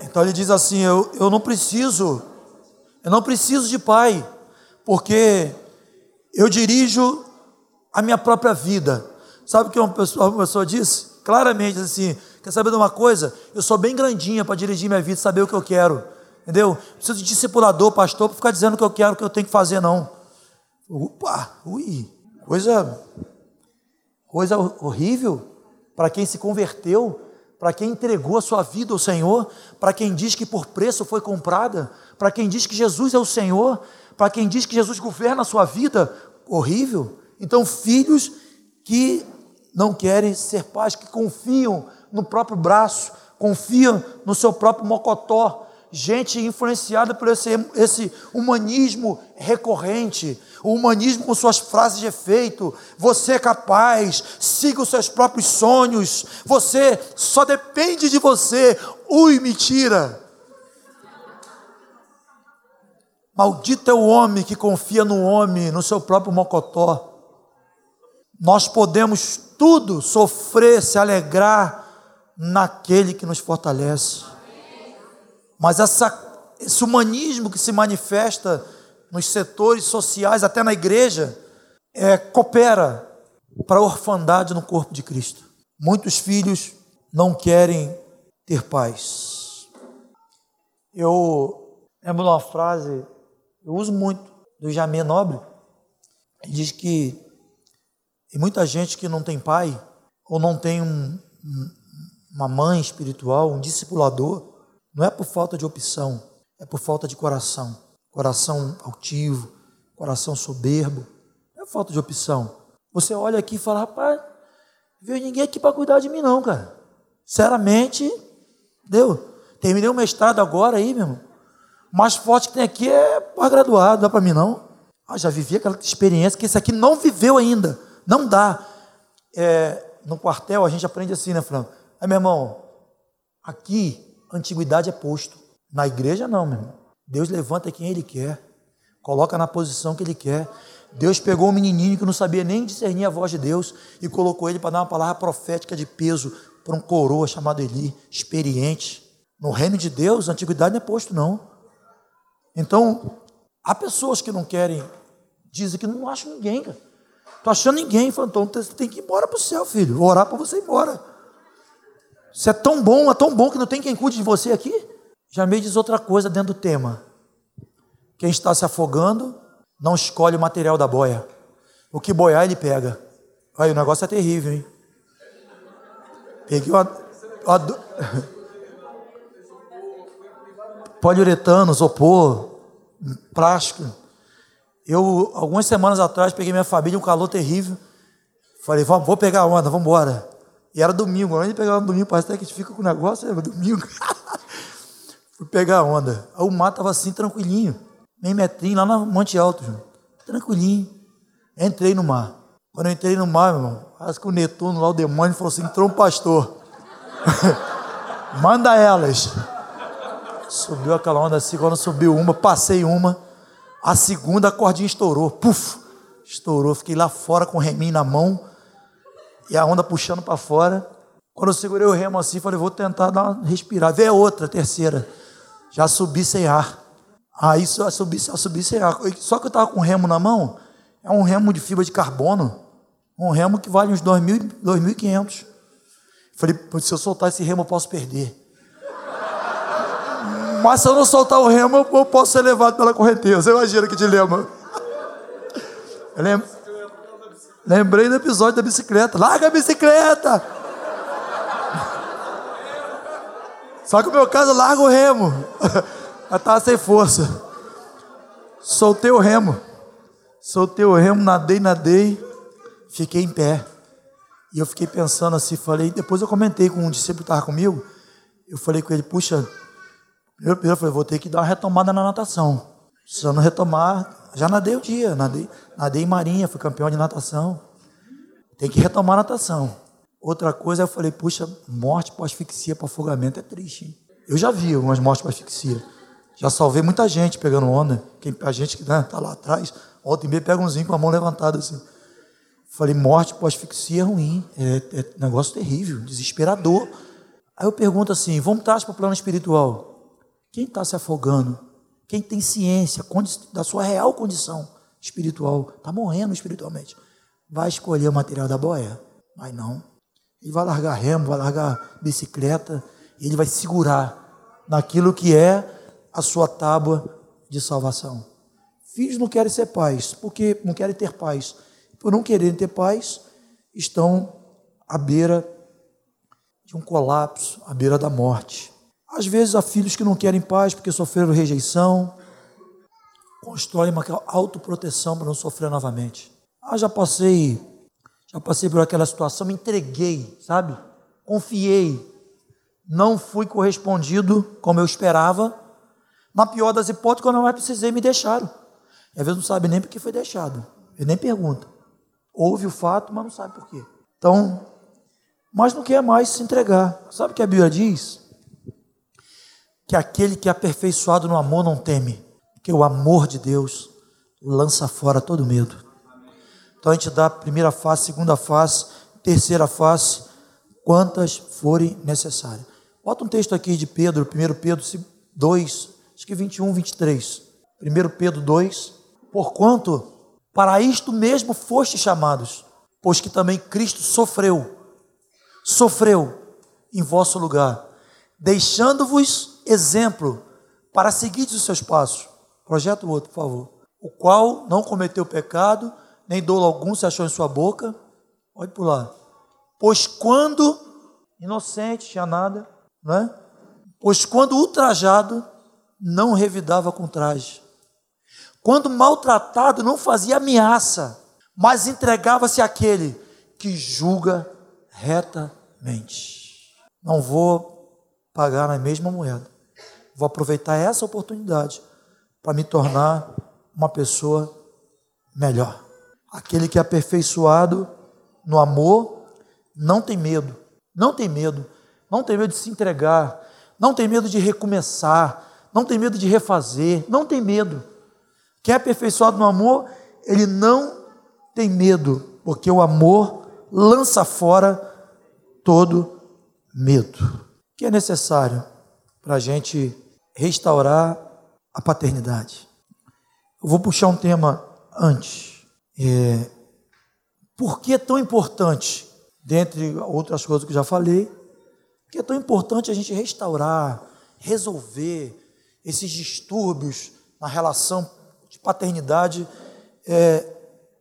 Então ele diz assim: eu, eu não preciso, eu não preciso de pai, porque eu dirijo a minha própria vida. Sabe o que uma pessoa, uma pessoa disse? Claramente assim: quer saber de uma coisa? Eu sou bem grandinha para dirigir minha vida, saber o que eu quero. Entendeu? Preciso de discipulador, pastor, para ficar dizendo o que eu quero, o que eu tenho que fazer, não. Opa, ui, coisa, coisa horrível para quem se converteu, para quem entregou a sua vida ao Senhor, para quem diz que por preço foi comprada, para quem diz que Jesus é o Senhor, para quem diz que Jesus governa a sua vida, horrível. Então, filhos que não querem ser pais, que confiam no próprio braço, confiam no seu próprio mocotó, gente influenciada por esse, esse humanismo recorrente, o humanismo com suas frases de efeito, você é capaz, siga os seus próprios sonhos, você só depende de você, ui, mentira. Maldito é o homem que confia no homem, no seu próprio mocotó. Nós podemos tudo sofrer, se alegrar naquele que nos fortalece. Mas essa, esse humanismo que se manifesta nos setores sociais, até na igreja, é, coopera para a orfandade no corpo de Cristo. Muitos filhos não querem ter paz. Eu lembro uma frase, eu uso muito, do Jamé Nobre, ele diz que E muita gente que não tem pai, ou não tem um, uma mãe espiritual, um discipulador, não é por falta de opção, é por falta de coração. Coração altivo, coração soberbo. Não é falta de opção. Você olha aqui e fala, rapaz, veio ninguém aqui para cuidar de mim, não, cara. Sinceramente, deu. Terminei o mestrado agora aí, meu irmão. O mais forte que tem aqui é pós-graduado, dá para mim não. Ah, já vivi aquela experiência que esse aqui não viveu ainda. Não dá. É, no quartel a gente aprende assim, né, Franco? Aí, meu irmão, aqui antiguidade é posto. Na igreja não, meu irmão. Deus levanta quem Ele quer, coloca na posição que Ele quer. Deus pegou um menininho que não sabia nem discernir a voz de Deus e colocou ele para dar uma palavra profética de peso para um coroa chamado Eli, experiente. No reino de Deus, a antiguidade não é posto, não. Então, há pessoas que não querem, dizem que não acham ninguém, cara. Estou achando ninguém, falando, então você tem que ir embora para o céu, filho. Vou orar para você ir embora. Você é tão bom, é tão bom que não tem quem cuide de você aqui. Já me diz outra coisa dentro do tema. Quem está se afogando não escolhe o material da boia. O que boiar, ele pega. Aí o negócio é terrível, hein? Peguei uma. uma poliuretano, isopor, plástico. Eu, algumas semanas atrás, peguei minha família, um calor terrível. Falei, vamos, vou pegar a onda, vamos embora. E era domingo, antes de pegar no domingo, parece que a gente fica com o negócio, é domingo. Fui pegar a onda. Aí o mar estava assim, tranquilinho meio metrinho lá no Monte Alto, João. tranquilinho. Entrei no mar. Quando eu entrei no mar, meu irmão, acho que o Netuno lá, o demônio, falou assim: entrou um pastor. Manda elas. Subiu aquela onda assim, quando subiu uma, passei uma. A segunda a cordinha estourou. Puf! Estourou. Fiquei lá fora com o reminho na mão. E a onda puxando para fora. Quando eu segurei o remo assim, falei, vou tentar dar uma a outra, a terceira. Já subi sem ar. Aí só subi, só subi, só que eu estava com um remo na mão, é um remo de fibra de carbono, um remo que vale uns 2.500. Falei, se eu soltar esse remo eu posso perder. Mas se eu não soltar o remo, eu posso ser levado pela correnteza. Imagina que dilema. Lembrei do episódio da bicicleta. Larga a bicicleta! Só que o meu caso, larga o remo. Ela estava sem força. Soltei o remo. Soltei o remo, nadei, nadei. Fiquei em pé. E eu fiquei pensando assim, falei, depois eu comentei com um discípulo que estava comigo. Eu falei com ele, puxa, primeiro, eu falei, vou ter que dar uma retomada na natação. Se eu não retomar, já nadei o dia, nadei, nadei em marinha, fui campeão de natação. Tem que retomar a natação. Outra coisa, eu falei, puxa, morte pós-asfixia para afogamento é triste. Hein? Eu já vi algumas mortes pós-asfixia. Já salvei muita gente pegando onda. Quem, a gente que né, tá lá atrás, volta e meia pega umzinho com a mão levantada assim. Falei, morte pós-asfixia é ruim. É, é negócio terrível, desesperador. Aí eu pergunto assim: vamos para o plano espiritual. Quem está se afogando? Quem tem ciência da sua real condição espiritual, está morrendo espiritualmente, vai escolher o material da boia? Vai não. Ele vai largar remo, vai largar bicicleta, ele vai segurar naquilo que é a sua tábua de salvação. Filhos não querem ser pais, porque não querem ter pais. Por não quererem ter pais, estão à beira de um colapso, à beira da morte. Às vezes há filhos que não querem pais porque sofreram rejeição, constroem uma autoproteção para não sofrer novamente. Ah, já passei, já passei por aquela situação, me entreguei, sabe? Confiei, não fui correspondido como eu esperava, na pior das hipóteses, quando eu mais precisei, me deixaram. E às vezes não sabe nem por que foi deixado. Ele nem pergunta. Ouve o fato, mas não sabe por quê. Então, mas não quer mais se entregar. Sabe o que a Bíblia diz? Que aquele que é aperfeiçoado no amor não teme. Porque o amor de Deus lança fora todo medo. Então a gente dá a primeira face, segunda face, terceira face, quantas forem necessárias. Bota um texto aqui de Pedro, 1 Pedro 2, acho que 21, 23. 1 Pedro 2. Porquanto para isto mesmo foste chamados, pois que também Cristo sofreu, sofreu em vosso lugar, deixando-vos exemplo para seguir os seus passos. Projeta o outro, por favor. O qual não cometeu pecado, nem dolo algum se achou em sua boca, Pode pular. Pois quando inocente, tinha nada, não é? Pois quando ultrajado, não revidava com traje. Quando maltratado, não fazia ameaça, mas entregava-se àquele que julga retamente. Não vou pagar na mesma moeda. Vou aproveitar essa oportunidade para me tornar uma pessoa melhor. Aquele que é aperfeiçoado no amor não tem medo, não tem medo, não tem medo de se entregar, não tem medo de recomeçar, não tem medo de refazer, não tem medo. Quem é aperfeiçoado no amor, ele não tem medo, porque o amor lança fora todo medo. O que é necessário para a gente restaurar a paternidade? Eu vou puxar um tema antes. É, por que é tão importante, dentre outras coisas que já falei, que é tão importante a gente restaurar, resolver esses distúrbios na relação de paternidade é,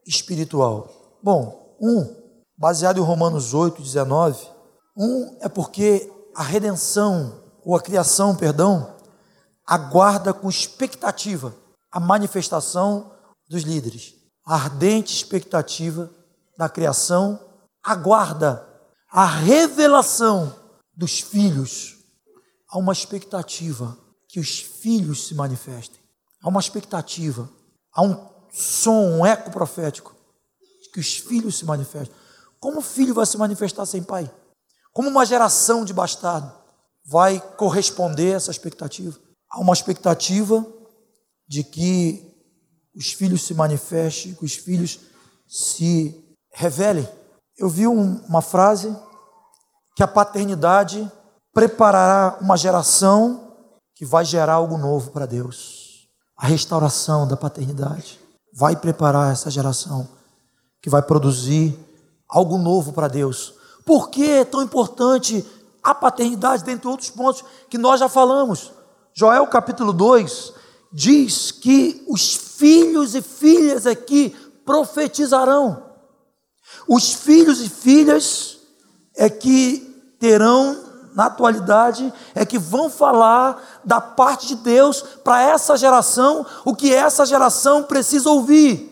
espiritual? Bom, um, baseado em Romanos 8, 19, um é porque a redenção, ou a criação, perdão, aguarda com expectativa a manifestação dos líderes. A ardente expectativa da criação aguarda a revelação dos filhos. Há uma expectativa que os filhos se manifestem. Há uma expectativa, há um som, um eco profético que os filhos se manifestem. Como o filho vai se manifestar sem pai? Como uma geração de bastardo vai corresponder a essa expectativa? Há uma expectativa de que os filhos se manifestem, que os filhos se revelem. Eu vi um, uma frase que a paternidade preparará uma geração que vai gerar algo novo para Deus. A restauração da paternidade vai preparar essa geração que vai produzir algo novo para Deus. Por que é tão importante a paternidade, dentre outros pontos que nós já falamos? Joel capítulo 2 diz que os filhos e filhas aqui profetizarão. Os filhos e filhas é que terão, na atualidade, é que vão falar da parte de Deus para essa geração, o que essa geração precisa ouvir.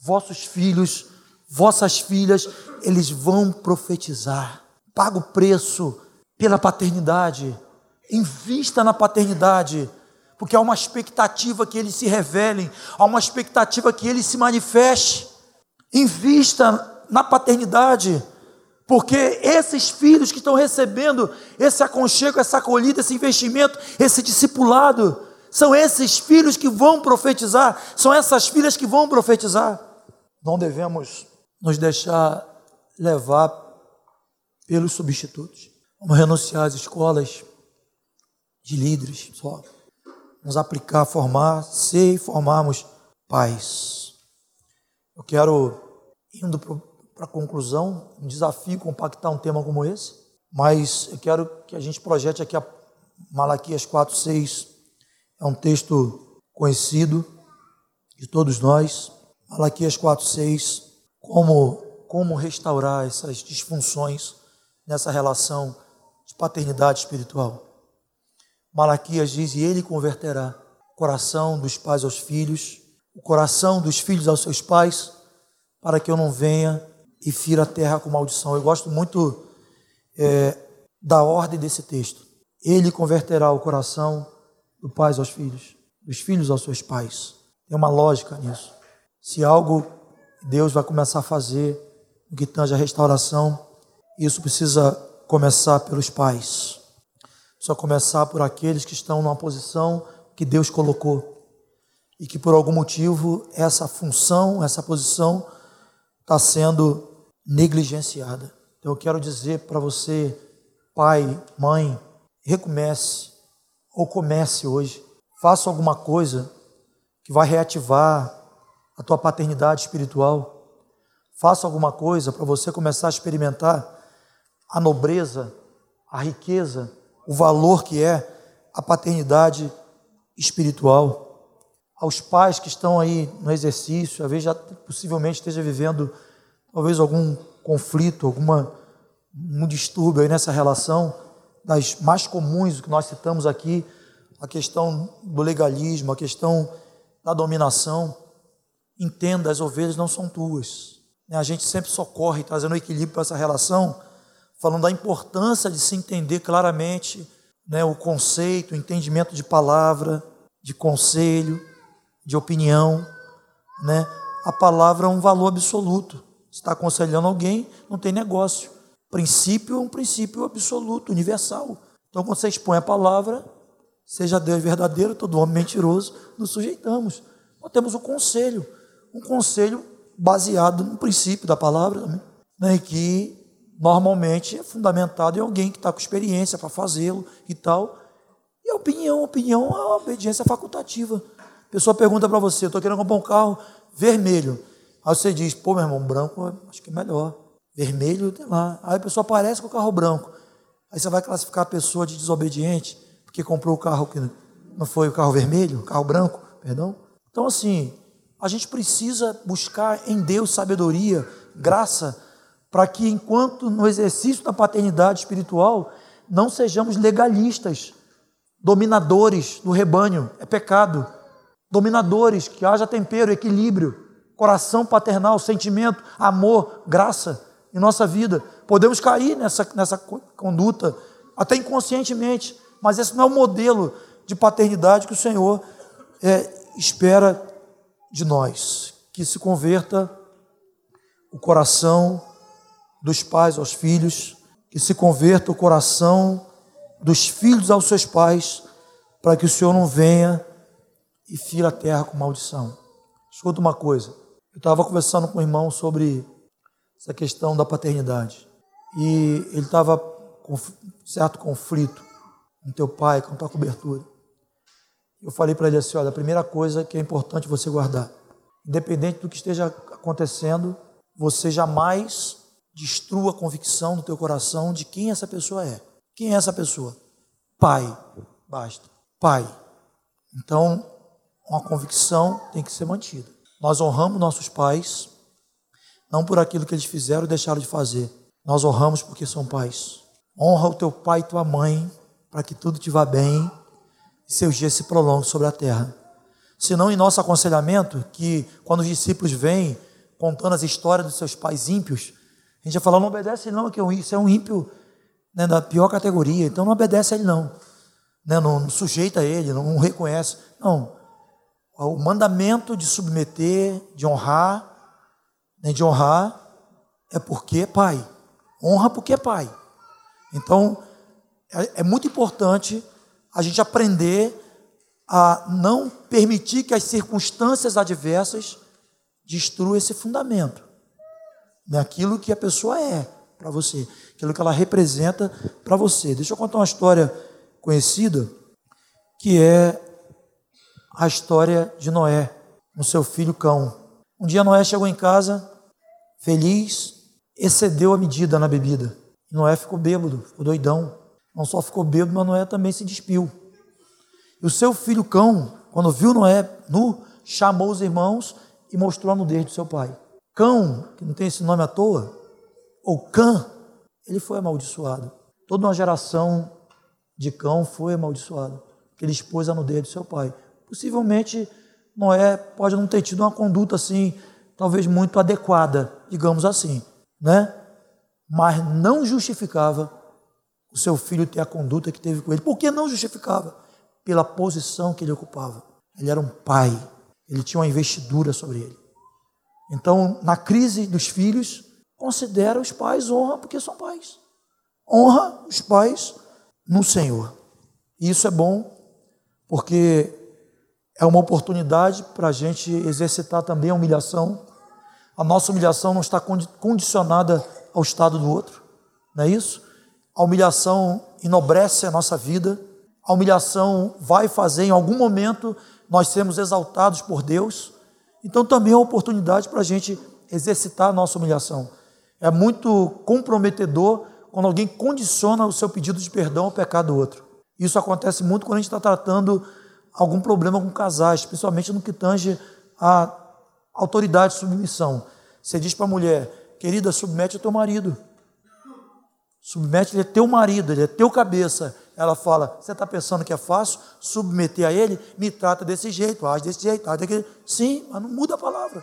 Vossos filhos, vossas filhas, eles vão profetizar. Paga o preço pela paternidade. Invista na paternidade porque há uma expectativa que eles se revelem, há uma expectativa que eles se manifeste. Invista na paternidade, porque esses filhos que estão recebendo esse aconchego, essa acolhida, esse investimento, esse discipulado, são esses filhos que vão profetizar, são essas filhas que vão profetizar. Não devemos nos deixar levar pelos substitutos. Vamos renunciar às escolas de líderes só nos aplicar, formar, ser e formarmos pais. Eu quero, indo para a conclusão, um desafio compactar um tema como esse, mas eu quero que a gente projete aqui a Malaquias 4, 6. É um texto conhecido de todos nós. Malaquias 4, 6. Como, como restaurar essas disfunções nessa relação de paternidade espiritual. Malaquias diz: E ele converterá o coração dos pais aos filhos, o coração dos filhos aos seus pais, para que eu não venha e fira a terra com maldição. Eu gosto muito é, da ordem desse texto. Ele converterá o coração dos pais aos filhos, dos filhos aos seus pais. Tem uma lógica nisso. Se algo Deus vai começar a fazer que tange a restauração, isso precisa começar pelos pais. Só começar por aqueles que estão numa posição que Deus colocou e que por algum motivo essa função, essa posição está sendo negligenciada. Então eu quero dizer para você, pai, mãe, recomece ou comece hoje. Faça alguma coisa que vai reativar a tua paternidade espiritual. Faça alguma coisa para você começar a experimentar a nobreza, a riqueza o valor que é a paternidade espiritual. Aos pais que estão aí no exercício, vezes já possivelmente esteja vivendo talvez algum conflito, alguma um distúrbio aí nessa relação, das mais comuns que nós citamos aqui, a questão do legalismo, a questão da dominação, entenda, as ovelhas não são tuas. Né, a gente sempre socorre, trazendo equilíbrio para essa relação, falando da importância de se entender claramente né, o conceito, o entendimento de palavra, de conselho, de opinião. Né? A palavra é um valor absoluto. Se está aconselhando alguém, não tem negócio. Princípio é um princípio absoluto, universal. Então, quando você expõe a palavra, seja Deus verdadeiro, todo homem mentiroso, nos sujeitamos. Nós temos o conselho, um conselho baseado no princípio da palavra também, né, que normalmente é fundamentado em alguém que está com experiência para fazê-lo e tal. E a opinião, a opinião, a obediência facultativa. A pessoa pergunta para você, estou querendo comprar um carro vermelho. Aí você diz, pô, meu irmão, branco acho que é melhor. Vermelho, tem lá. Aí a pessoa aparece com o carro branco. Aí você vai classificar a pessoa de desobediente, porque comprou o carro que não foi o carro vermelho, o carro branco, perdão. Então, assim, a gente precisa buscar em Deus sabedoria, graça, para que, enquanto no exercício da paternidade espiritual, não sejamos legalistas, dominadores do rebanho, é pecado. Dominadores, que haja tempero, equilíbrio, coração paternal, sentimento, amor, graça em nossa vida. Podemos cair nessa, nessa conduta, até inconscientemente, mas esse não é o modelo de paternidade que o Senhor é, espera de nós, que se converta o coração dos pais aos filhos, que se converta o coração dos filhos aos seus pais, para que o Senhor não venha e fira a terra com maldição. Escuta uma coisa, eu estava conversando com o irmão sobre essa questão da paternidade, e ele estava com certo conflito com teu pai, com tua cobertura. Eu falei para ele assim: olha, a primeira coisa que é importante você guardar, independente do que esteja acontecendo, você jamais destrua a convicção do teu coração de quem essa pessoa é. Quem é essa pessoa? Pai, basta. Pai. Então, uma convicção tem que ser mantida. Nós honramos nossos pais, não por aquilo que eles fizeram ou deixaram de fazer. Nós honramos porque são pais. Honra o teu pai e tua mãe, para que tudo te vá bem e seus dias se prolonguem sobre a terra. Senão, em nosso aconselhamento, que quando os discípulos vêm contando as histórias dos seus pais ímpios, a gente já falou, não obedece não, que isso é um ímpio né, da pior categoria, então não obedece ele não. Né, não, não sujeita ele, não, não reconhece. Não. O mandamento de submeter, de honrar, né, de honrar, é porque é pai. Honra porque é pai. Então, é, é muito importante a gente aprender a não permitir que as circunstâncias adversas destruam esse fundamento. Daquilo que a pessoa é para você, aquilo que ela representa para você. Deixa eu contar uma história conhecida, que é a história de Noé, com seu filho cão. Um dia Noé chegou em casa, feliz, excedeu a medida na bebida. Noé ficou bêbado, ficou doidão. Não só ficou bêbado, mas Noé também se despiu. E o seu filho cão, quando viu Noé nu, chamou os irmãos e mostrou a nudez do seu pai. Cão, que não tem esse nome à toa, ou Cã, ele foi amaldiçoado. Toda uma geração de cão foi amaldiçoada, porque ele expôs a nudez do seu pai. Possivelmente Noé pode não ter tido uma conduta assim, talvez muito adequada, digamos assim, né? Mas não justificava o seu filho ter a conduta que teve com ele. Por que não justificava? Pela posição que ele ocupava. Ele era um pai, ele tinha uma investidura sobre ele. Então, na crise dos filhos, considera os pais, honra porque são pais. Honra os pais no Senhor. E isso é bom, porque é uma oportunidade para a gente exercitar também a humilhação. A nossa humilhação não está condicionada ao estado do outro, não é isso? A humilhação enobrece a nossa vida, a humilhação vai fazer em algum momento nós sermos exaltados por Deus. Então também é uma oportunidade para a gente exercitar a nossa humilhação. É muito comprometedor quando alguém condiciona o seu pedido de perdão ao pecado do outro. Isso acontece muito quando a gente está tratando algum problema com casais, principalmente no que tange a autoridade de submissão. Você diz para a mulher, querida, submete ao teu marido. Submete, ele é teu marido, ele é teu cabeça. Ela fala: Você está pensando que é fácil submeter a ele? Me trata desse jeito, age desse jeito, age daquele. Sim, mas não muda a palavra.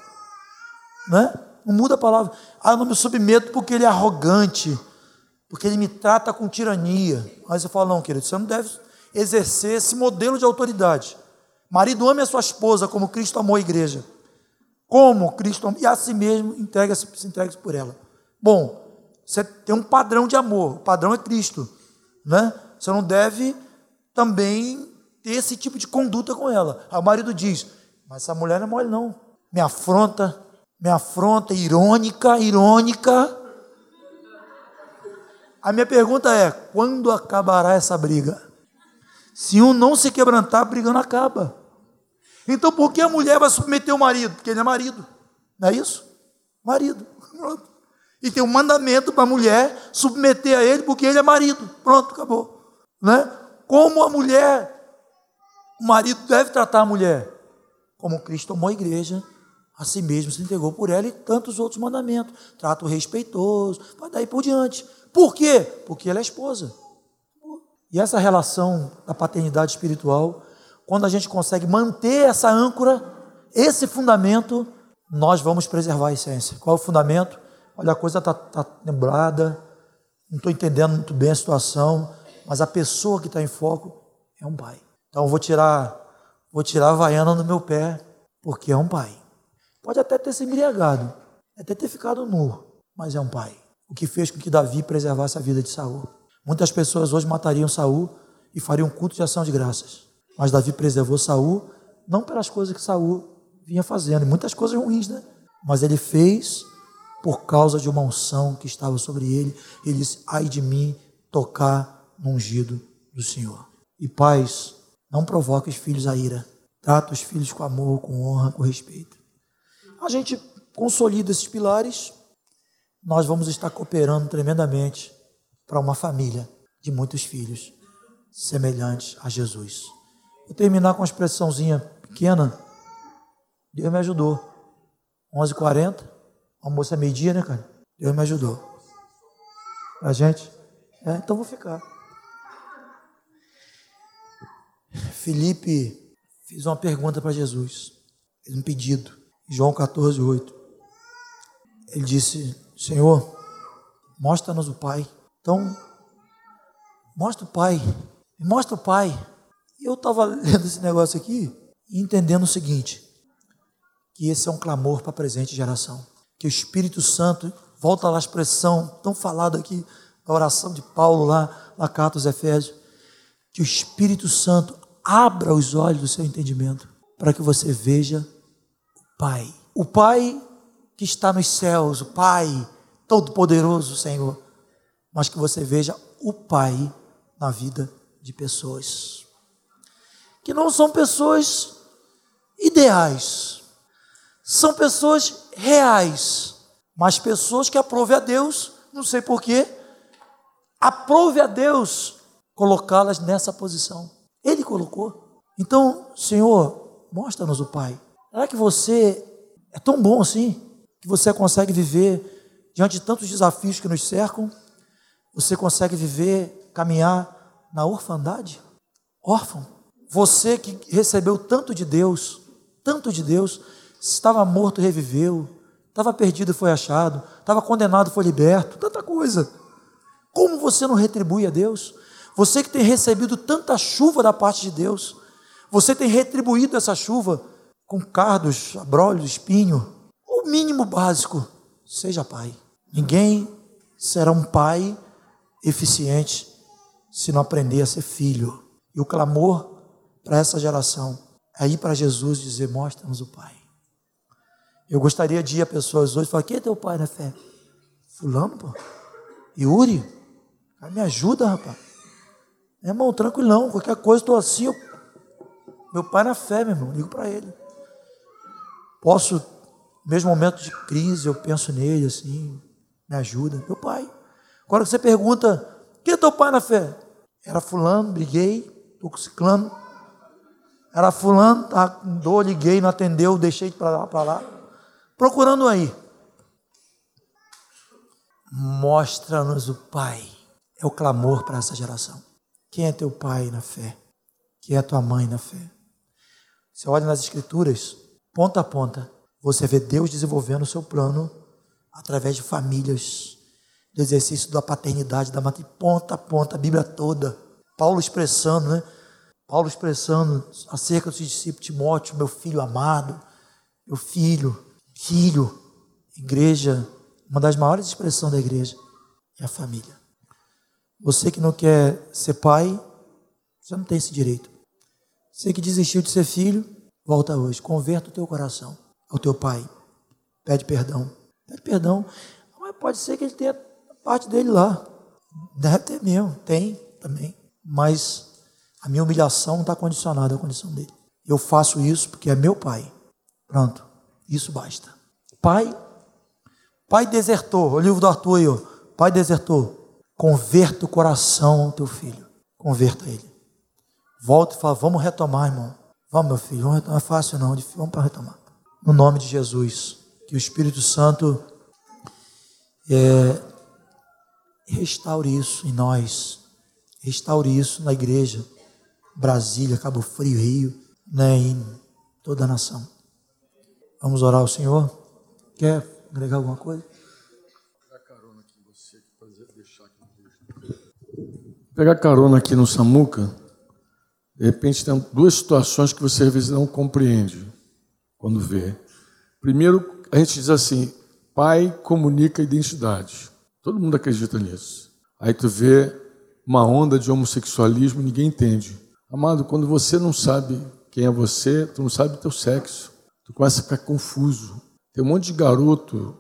Né? Não muda a palavra. Ah, eu não me submeto porque ele é arrogante, porque ele me trata com tirania. Aí você fala: Não, querido, você não deve exercer esse modelo de autoridade. Marido, ame a sua esposa como Cristo amou a igreja. Como Cristo amou, e a si mesmo entrega-se se entrega por ela. Bom, você tem um padrão de amor, o padrão é Cristo, né? Você não deve também ter esse tipo de conduta com ela. Aí o marido diz: Mas essa mulher não é mole, não. Me afronta, me afronta, irônica, irônica. A minha pergunta é: quando acabará essa briga? Se um não se quebrantar, a briga não acaba. Então por que a mulher vai submeter o marido? Porque ele é marido. Não é isso? Marido. Pronto. E tem um mandamento para a mulher submeter a ele, porque ele é marido. Pronto, acabou. Né? Como a mulher, o marido deve tratar a mulher? Como Cristo amou a igreja, a si mesmo se entregou por ela e tantos outros mandamentos. Trato respeitoso, vai daí por diante. Por quê? Porque ela é esposa. E essa relação da paternidade espiritual, quando a gente consegue manter essa âncora, esse fundamento, nós vamos preservar a essência. Qual é o fundamento? olha, a coisa está tá lembrada, não estou entendendo muito bem a situação, mas a pessoa que está em foco é um pai. Então vou tirar, vou tirar a vaiana do meu pé, porque é um pai. Pode até ter se embriagado, até ter ficado nu, mas é um pai. O que fez com que Davi preservasse a vida de Saul. Muitas pessoas hoje matariam Saul e fariam culto de ação de graças. Mas Davi preservou Saul não pelas coisas que Saul vinha fazendo, muitas coisas ruins, né? Mas ele fez por causa de uma unção que estava sobre ele. Ele disse: Ai de mim tocar no ungido do Senhor. E pais, não provoque os filhos a ira. Trata os filhos com amor, com honra, com respeito. A gente consolida esses pilares, nós vamos estar cooperando tremendamente para uma família de muitos filhos semelhantes a Jesus. Vou terminar com uma expressãozinha pequena. Deus me ajudou. 11h40 almoço é meio-dia, né, cara? Deus me ajudou. A gente? É, então vou ficar. Felipe fez uma pergunta para Jesus, fez um pedido. João 14, 8. Ele disse: Senhor, mostra-nos o Pai. Então, mostra o Pai. Mostra o Pai. E eu estava lendo esse negócio aqui e entendendo o seguinte: que esse é um clamor para a presente geração que o Espírito Santo, volta lá a expressão tão falada aqui, a oração de Paulo lá, na carta aos Efésios, que o Espírito Santo abra os olhos do seu entendimento para que você veja o Pai. O Pai que está nos céus, o Pai todo-poderoso, Senhor, mas que você veja o Pai na vida de pessoas que não são pessoas ideais, são pessoas reais, mas pessoas que aprove a Deus, não sei porquê, aprove a Deus colocá-las nessa posição. Ele colocou. Então, Senhor, mostra-nos o Pai. Será que você é tão bom assim? Que você consegue viver diante de tantos desafios que nos cercam? Você consegue viver, caminhar na orfandade? Órfão. Você que recebeu tanto de Deus, tanto de Deus, estava morto, reviveu, estava perdido e foi achado, estava condenado, foi liberto, tanta coisa. Como você não retribui a Deus? Você que tem recebido tanta chuva da parte de Deus, você tem retribuído essa chuva com cardos, abrolhos, espinho, o mínimo básico, seja pai. Ninguém será um pai eficiente se não aprender a ser filho. E o clamor para essa geração é ir para Jesus dizer: mostra-nos o Pai. Eu gostaria de ir a pessoas hoje e falar: quem é teu pai na fé? Fulano, pô. Yuri? Me ajuda, rapaz. Meu irmão, tranquilão, qualquer coisa, estou assim. Eu... Meu pai na fé, meu irmão, ligo para ele. Posso, mesmo momento de crise, eu penso nele assim, me ajuda. Meu pai. Agora você pergunta: quem é teu pai na fé? Era fulano, briguei, estou com ciclano. Era fulano, tá com dor, liguei, não atendeu, deixei para lá, para lá procurando aí. Mostra-nos o Pai. É o clamor para essa geração. Quem é teu pai na fé? Quem é tua mãe na fé? Você olha nas Escrituras, ponta a ponta, você vê Deus desenvolvendo o seu plano através de famílias, do exercício da paternidade, da maternidade, ponta a ponta, a Bíblia toda. Paulo expressando, né? Paulo expressando acerca do discípulo Timóteo, meu filho amado, meu filho, filho, igreja, uma das maiores expressões da igreja é a família. Você que não quer ser pai, você não tem esse direito. Você que desistiu de ser filho, volta hoje. Converta o teu coração ao teu pai. Pede perdão. Pede perdão. Mas pode ser que ele tenha parte dele lá. Deve ter mesmo. Tem também. Mas a minha humilhação está condicionada à condição dele. Eu faço isso porque é meu pai. Pronto. Isso basta. Pai, pai desertou. O livro do Arthur aí, ó. Pai desertou. Converta o coração ao teu filho. Converta ele. Volta e fala, vamos retomar, irmão. Vamos, meu filho, não é fácil não, vamos para retomar. No nome de Jesus, que o Espírito Santo é, restaure isso em nós, restaure isso na igreja, Brasília, Cabo Frio, Rio, né, em toda a nação. Vamos orar ao Senhor? Quer agregar alguma coisa? Pegar carona aqui no Samuca, de repente tem duas situações que você às vezes não compreende quando vê. Primeiro, a gente diz assim: pai comunica identidade. Todo mundo acredita nisso. Aí tu vê uma onda de homossexualismo, ninguém entende. Amado, quando você não sabe quem é você, tu não sabe teu sexo. Tu começa a ficar confuso. Tem um monte de garoto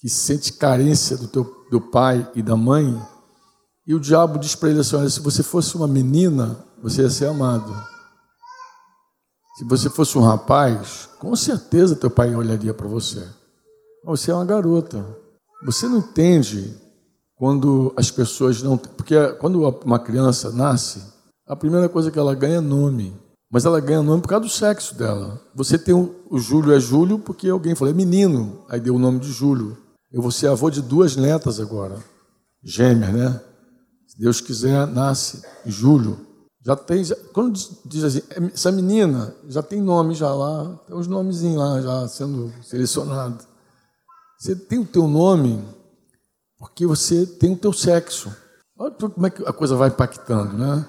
que sente carência do teu do pai e da mãe, e o diabo diz para ele assim: olha, se você fosse uma menina, você ia ser amado. Se você fosse um rapaz, com certeza teu pai olharia para você. Você é uma garota. Você não entende quando as pessoas não. Porque quando uma criança nasce, a primeira coisa que ela ganha é nome. Mas ela ganha nome por causa do sexo dela. Você tem o, o Júlio é Júlio porque alguém falou, é menino. Aí deu o nome de Júlio. Eu vou ser avô de duas netas agora. Gêmeas, né? Se Deus quiser, nasce Júlio. Já tem, já, quando diz assim, é, essa menina já tem nome já lá, tem os nomezinhos lá já sendo selecionado. Você tem o teu nome porque você tem o teu sexo. Olha como é que a coisa vai impactando, né?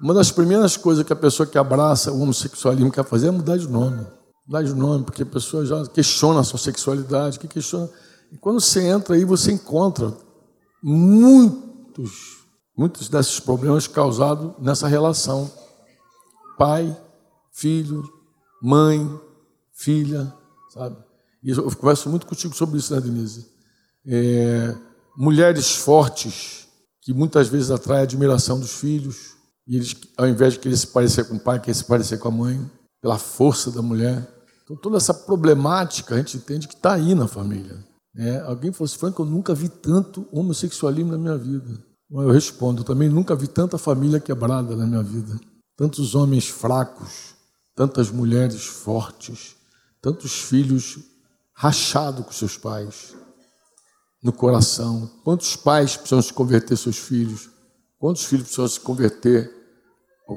Uma das primeiras coisas que a pessoa que abraça o homossexualismo quer fazer é mudar de nome. Mudar de nome, porque a pessoa já questiona a sua sexualidade, que questiona. E quando você entra aí, você encontra muitos muitos desses problemas causados nessa relação pai, filho, mãe, filha, sabe? E eu converso muito contigo sobre isso, né, Denise? É, mulheres fortes que muitas vezes atraem a admiração dos filhos e eles, ao invés de querer se parecer com o pai, querem se parecer com a mãe, pela força da mulher. Então, toda essa problemática a gente entende que está aí na família. É, alguém falou assim, Frank, eu nunca vi tanto homossexualismo na minha vida. Eu respondo, também nunca vi tanta família quebrada na minha vida. Tantos homens fracos, tantas mulheres fortes, tantos filhos rachados com seus pais no coração. Quantos pais precisam se converter seus filhos? Quantos filhos precisam se converter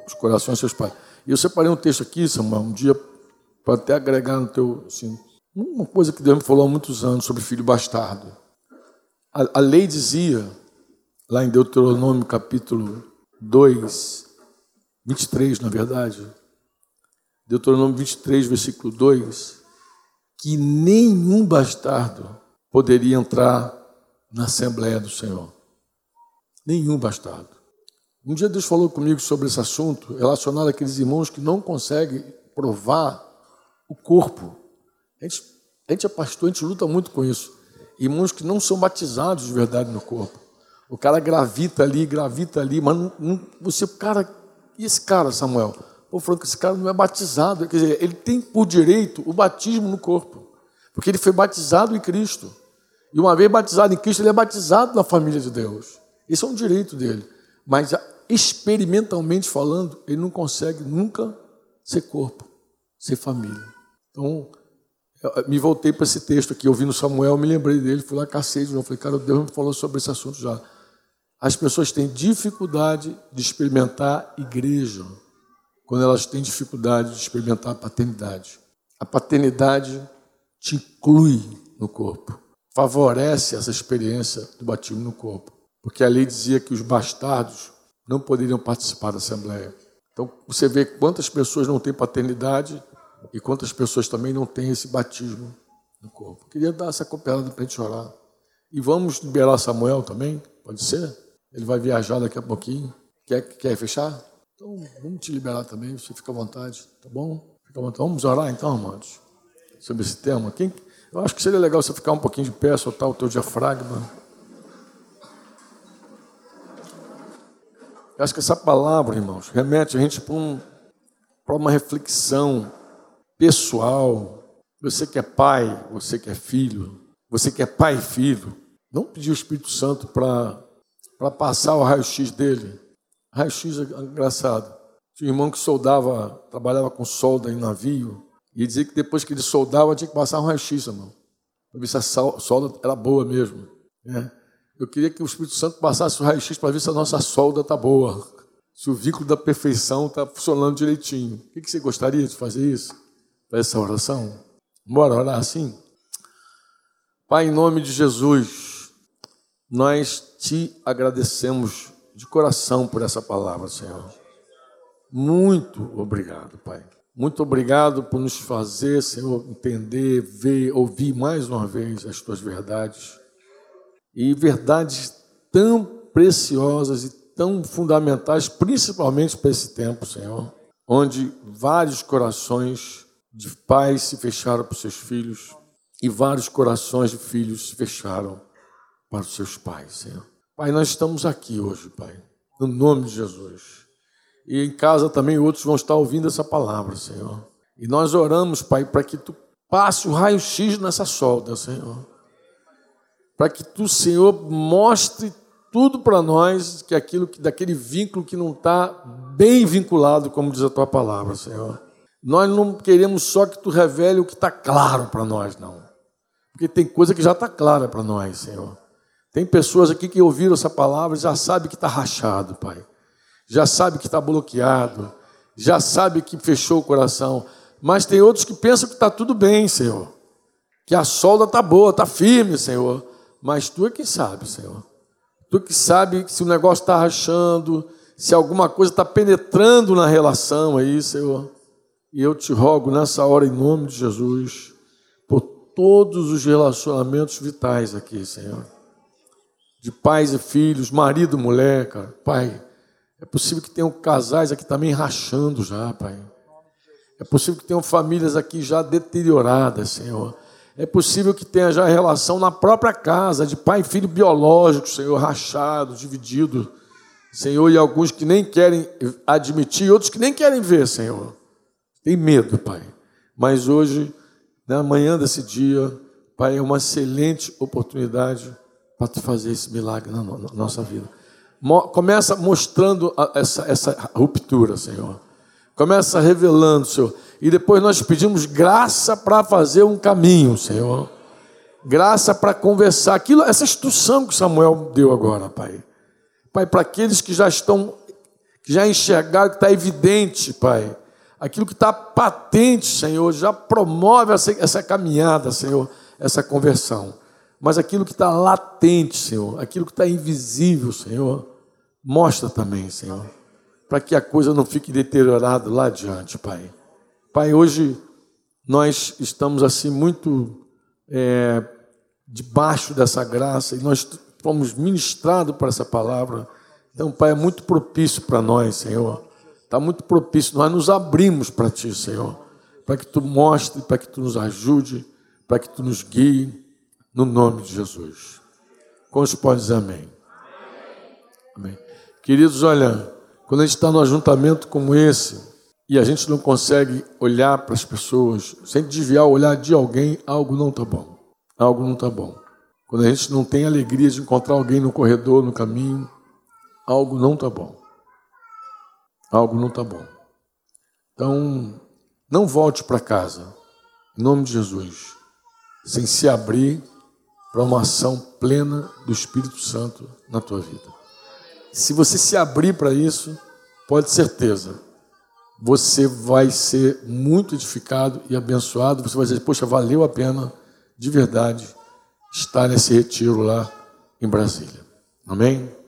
os corações seus pais? E eu separei um texto aqui, Samuel, um dia para até agregar no teu, assim, uma coisa que Deus me falou há muitos anos sobre filho bastardo. A, a lei dizia lá em Deuteronômio capítulo 2, 23, na verdade, Deuteronômio 23, versículo 2, que nenhum bastardo poderia entrar na Assembleia do Senhor. Nenhum bastardo. Um dia Deus falou comigo sobre esse assunto, relacionado àqueles irmãos que não conseguem provar o corpo. A gente, a gente é pastor, a gente luta muito com isso. Irmãos que não são batizados de verdade no corpo. O cara gravita ali, gravita ali, mas não, não, você, cara, e esse cara, Samuel? Pô, que esse cara não é batizado, quer dizer, ele tem por direito o batismo no corpo, porque ele foi batizado em Cristo. E uma vez batizado em Cristo, ele é batizado na família de Deus. Esse é um direito dele. Mas experimentalmente falando, ele não consegue nunca ser corpo, ser família. Então, me voltei para esse texto aqui, ouvindo Samuel, me lembrei dele, fui lá, cacei de novo. Falei, cara, Deus me falou sobre esse assunto já. As pessoas têm dificuldade de experimentar igreja, quando elas têm dificuldade de experimentar a paternidade. A paternidade te inclui no corpo, favorece essa experiência do batismo no corpo, porque a lei dizia que os bastardos não poderiam participar da Assembleia. Então você vê quantas pessoas não têm paternidade e quantas pessoas também não têm esse batismo no corpo. Queria dar essa cooperada para a gente orar. E vamos liberar Samuel também, pode ser? Ele vai viajar daqui a pouquinho. Quer, quer fechar? Então vamos te liberar também, você fica à vontade, tá bom? Fica à vontade. Vamos orar então, amados, sobre esse tema. Quem, eu acho que seria legal você ficar um pouquinho de pé, soltar o teu diafragma. Eu acho que essa palavra, irmãos, remete a gente para, um, uma reflexão pessoal. Você que é pai, você que é filho, você que é pai e filho, não pedir o Espírito Santo para, passar o raio-x dele. Raio-x é engraçado. Tinha um irmão que soldava, trabalhava com solda em navio, e dizia que depois que ele soldava tinha que passar um raio-x, irmão, para ver se a solda era boa mesmo. Né? Eu queria que o Espírito Santo passasse o raio-x para ver se a nossa solda está boa, se o vínculo da perfeição está funcionando direitinho. O que você gostaria de fazer isso? Para essa oração? Bora orar assim? Pai, em nome de Jesus, nós te agradecemos de coração por essa palavra, Senhor. Muito obrigado, Pai. Muito obrigado por nos fazer, Senhor, entender, ver, ouvir mais uma vez as tuas verdades e verdades tão preciosas e tão fundamentais, principalmente para esse tempo, Senhor, onde vários corações de pais se fecharam para os seus filhos e vários corações de filhos se fecharam para os seus pais, Senhor. Pai, nós estamos aqui hoje, Pai, no nome de Jesus. E em casa também outros vão estar ouvindo essa palavra, Senhor. E nós oramos, Pai, para que tu passe o raio-x nessa solda, Senhor para que tu, Senhor, mostre tudo para nós que aquilo que daquele vínculo que não está bem vinculado, como diz a tua palavra, Senhor. Nós não queremos só que tu revele o que está claro para nós, não. Porque tem coisa que já está clara para nós, Senhor. Tem pessoas aqui que ouviram essa palavra e já sabe que está rachado, Pai. Já sabe que está bloqueado. Já sabe que fechou o coração. Mas tem outros que pensam que está tudo bem, Senhor. Que a solda está boa, está firme, Senhor mas tu é que sabe, Senhor. Tu que sabe se o negócio está rachando, se alguma coisa está penetrando na relação aí, Senhor. E eu te rogo nessa hora, em nome de Jesus, por todos os relacionamentos vitais aqui, Senhor. De pais e filhos, marido, mulher, cara. Pai, é possível que tenham casais aqui também rachando já, Pai. É possível que tenham famílias aqui já deterioradas, Senhor. É possível que tenha já relação na própria casa, de pai e filho biológico, Senhor, rachado, dividido. Senhor, e alguns que nem querem admitir, outros que nem querem ver, Senhor. Tem medo, Pai. Mas hoje, na manhã desse dia, Pai, é uma excelente oportunidade para tu fazer esse milagre na nossa vida. Começa mostrando essa, essa ruptura, Senhor. Começa revelando, Senhor. E depois nós pedimos graça para fazer um caminho, Senhor. Graça para conversar. Aquilo, essa instrução que Samuel deu agora, Pai. Pai, para aqueles que já estão, que já enxergaram, que está evidente, Pai. Aquilo que está patente, Senhor, já promove essa, essa caminhada, Senhor, essa conversão. Mas aquilo que está latente, Senhor, aquilo que está invisível, Senhor, mostra também, Senhor para que a coisa não fique deteriorada lá adiante, Pai. Pai, hoje nós estamos assim muito é, debaixo dessa graça e nós fomos ministrados por essa palavra. Então, Pai, é muito propício para nós, Senhor. Está muito propício. Nós nos abrimos para Ti, Senhor, para que Tu mostre, para que Tu nos ajude, para que Tu nos guie, no nome de Jesus. Dizer amém? Amém. Queridos, olha. Quando a gente está num ajuntamento como esse e a gente não consegue olhar para as pessoas, sem desviar o olhar de alguém, algo não está bom. Algo não está bom. Quando a gente não tem alegria de encontrar alguém no corredor, no caminho, algo não está bom. Algo não está bom. Então, não volte para casa em nome de Jesus, sem se abrir para uma ação plena do Espírito Santo na tua vida. Se você se abrir para isso, pode certeza, você vai ser muito edificado e abençoado. Você vai dizer, poxa, valeu a pena de verdade estar nesse retiro lá em Brasília. Amém?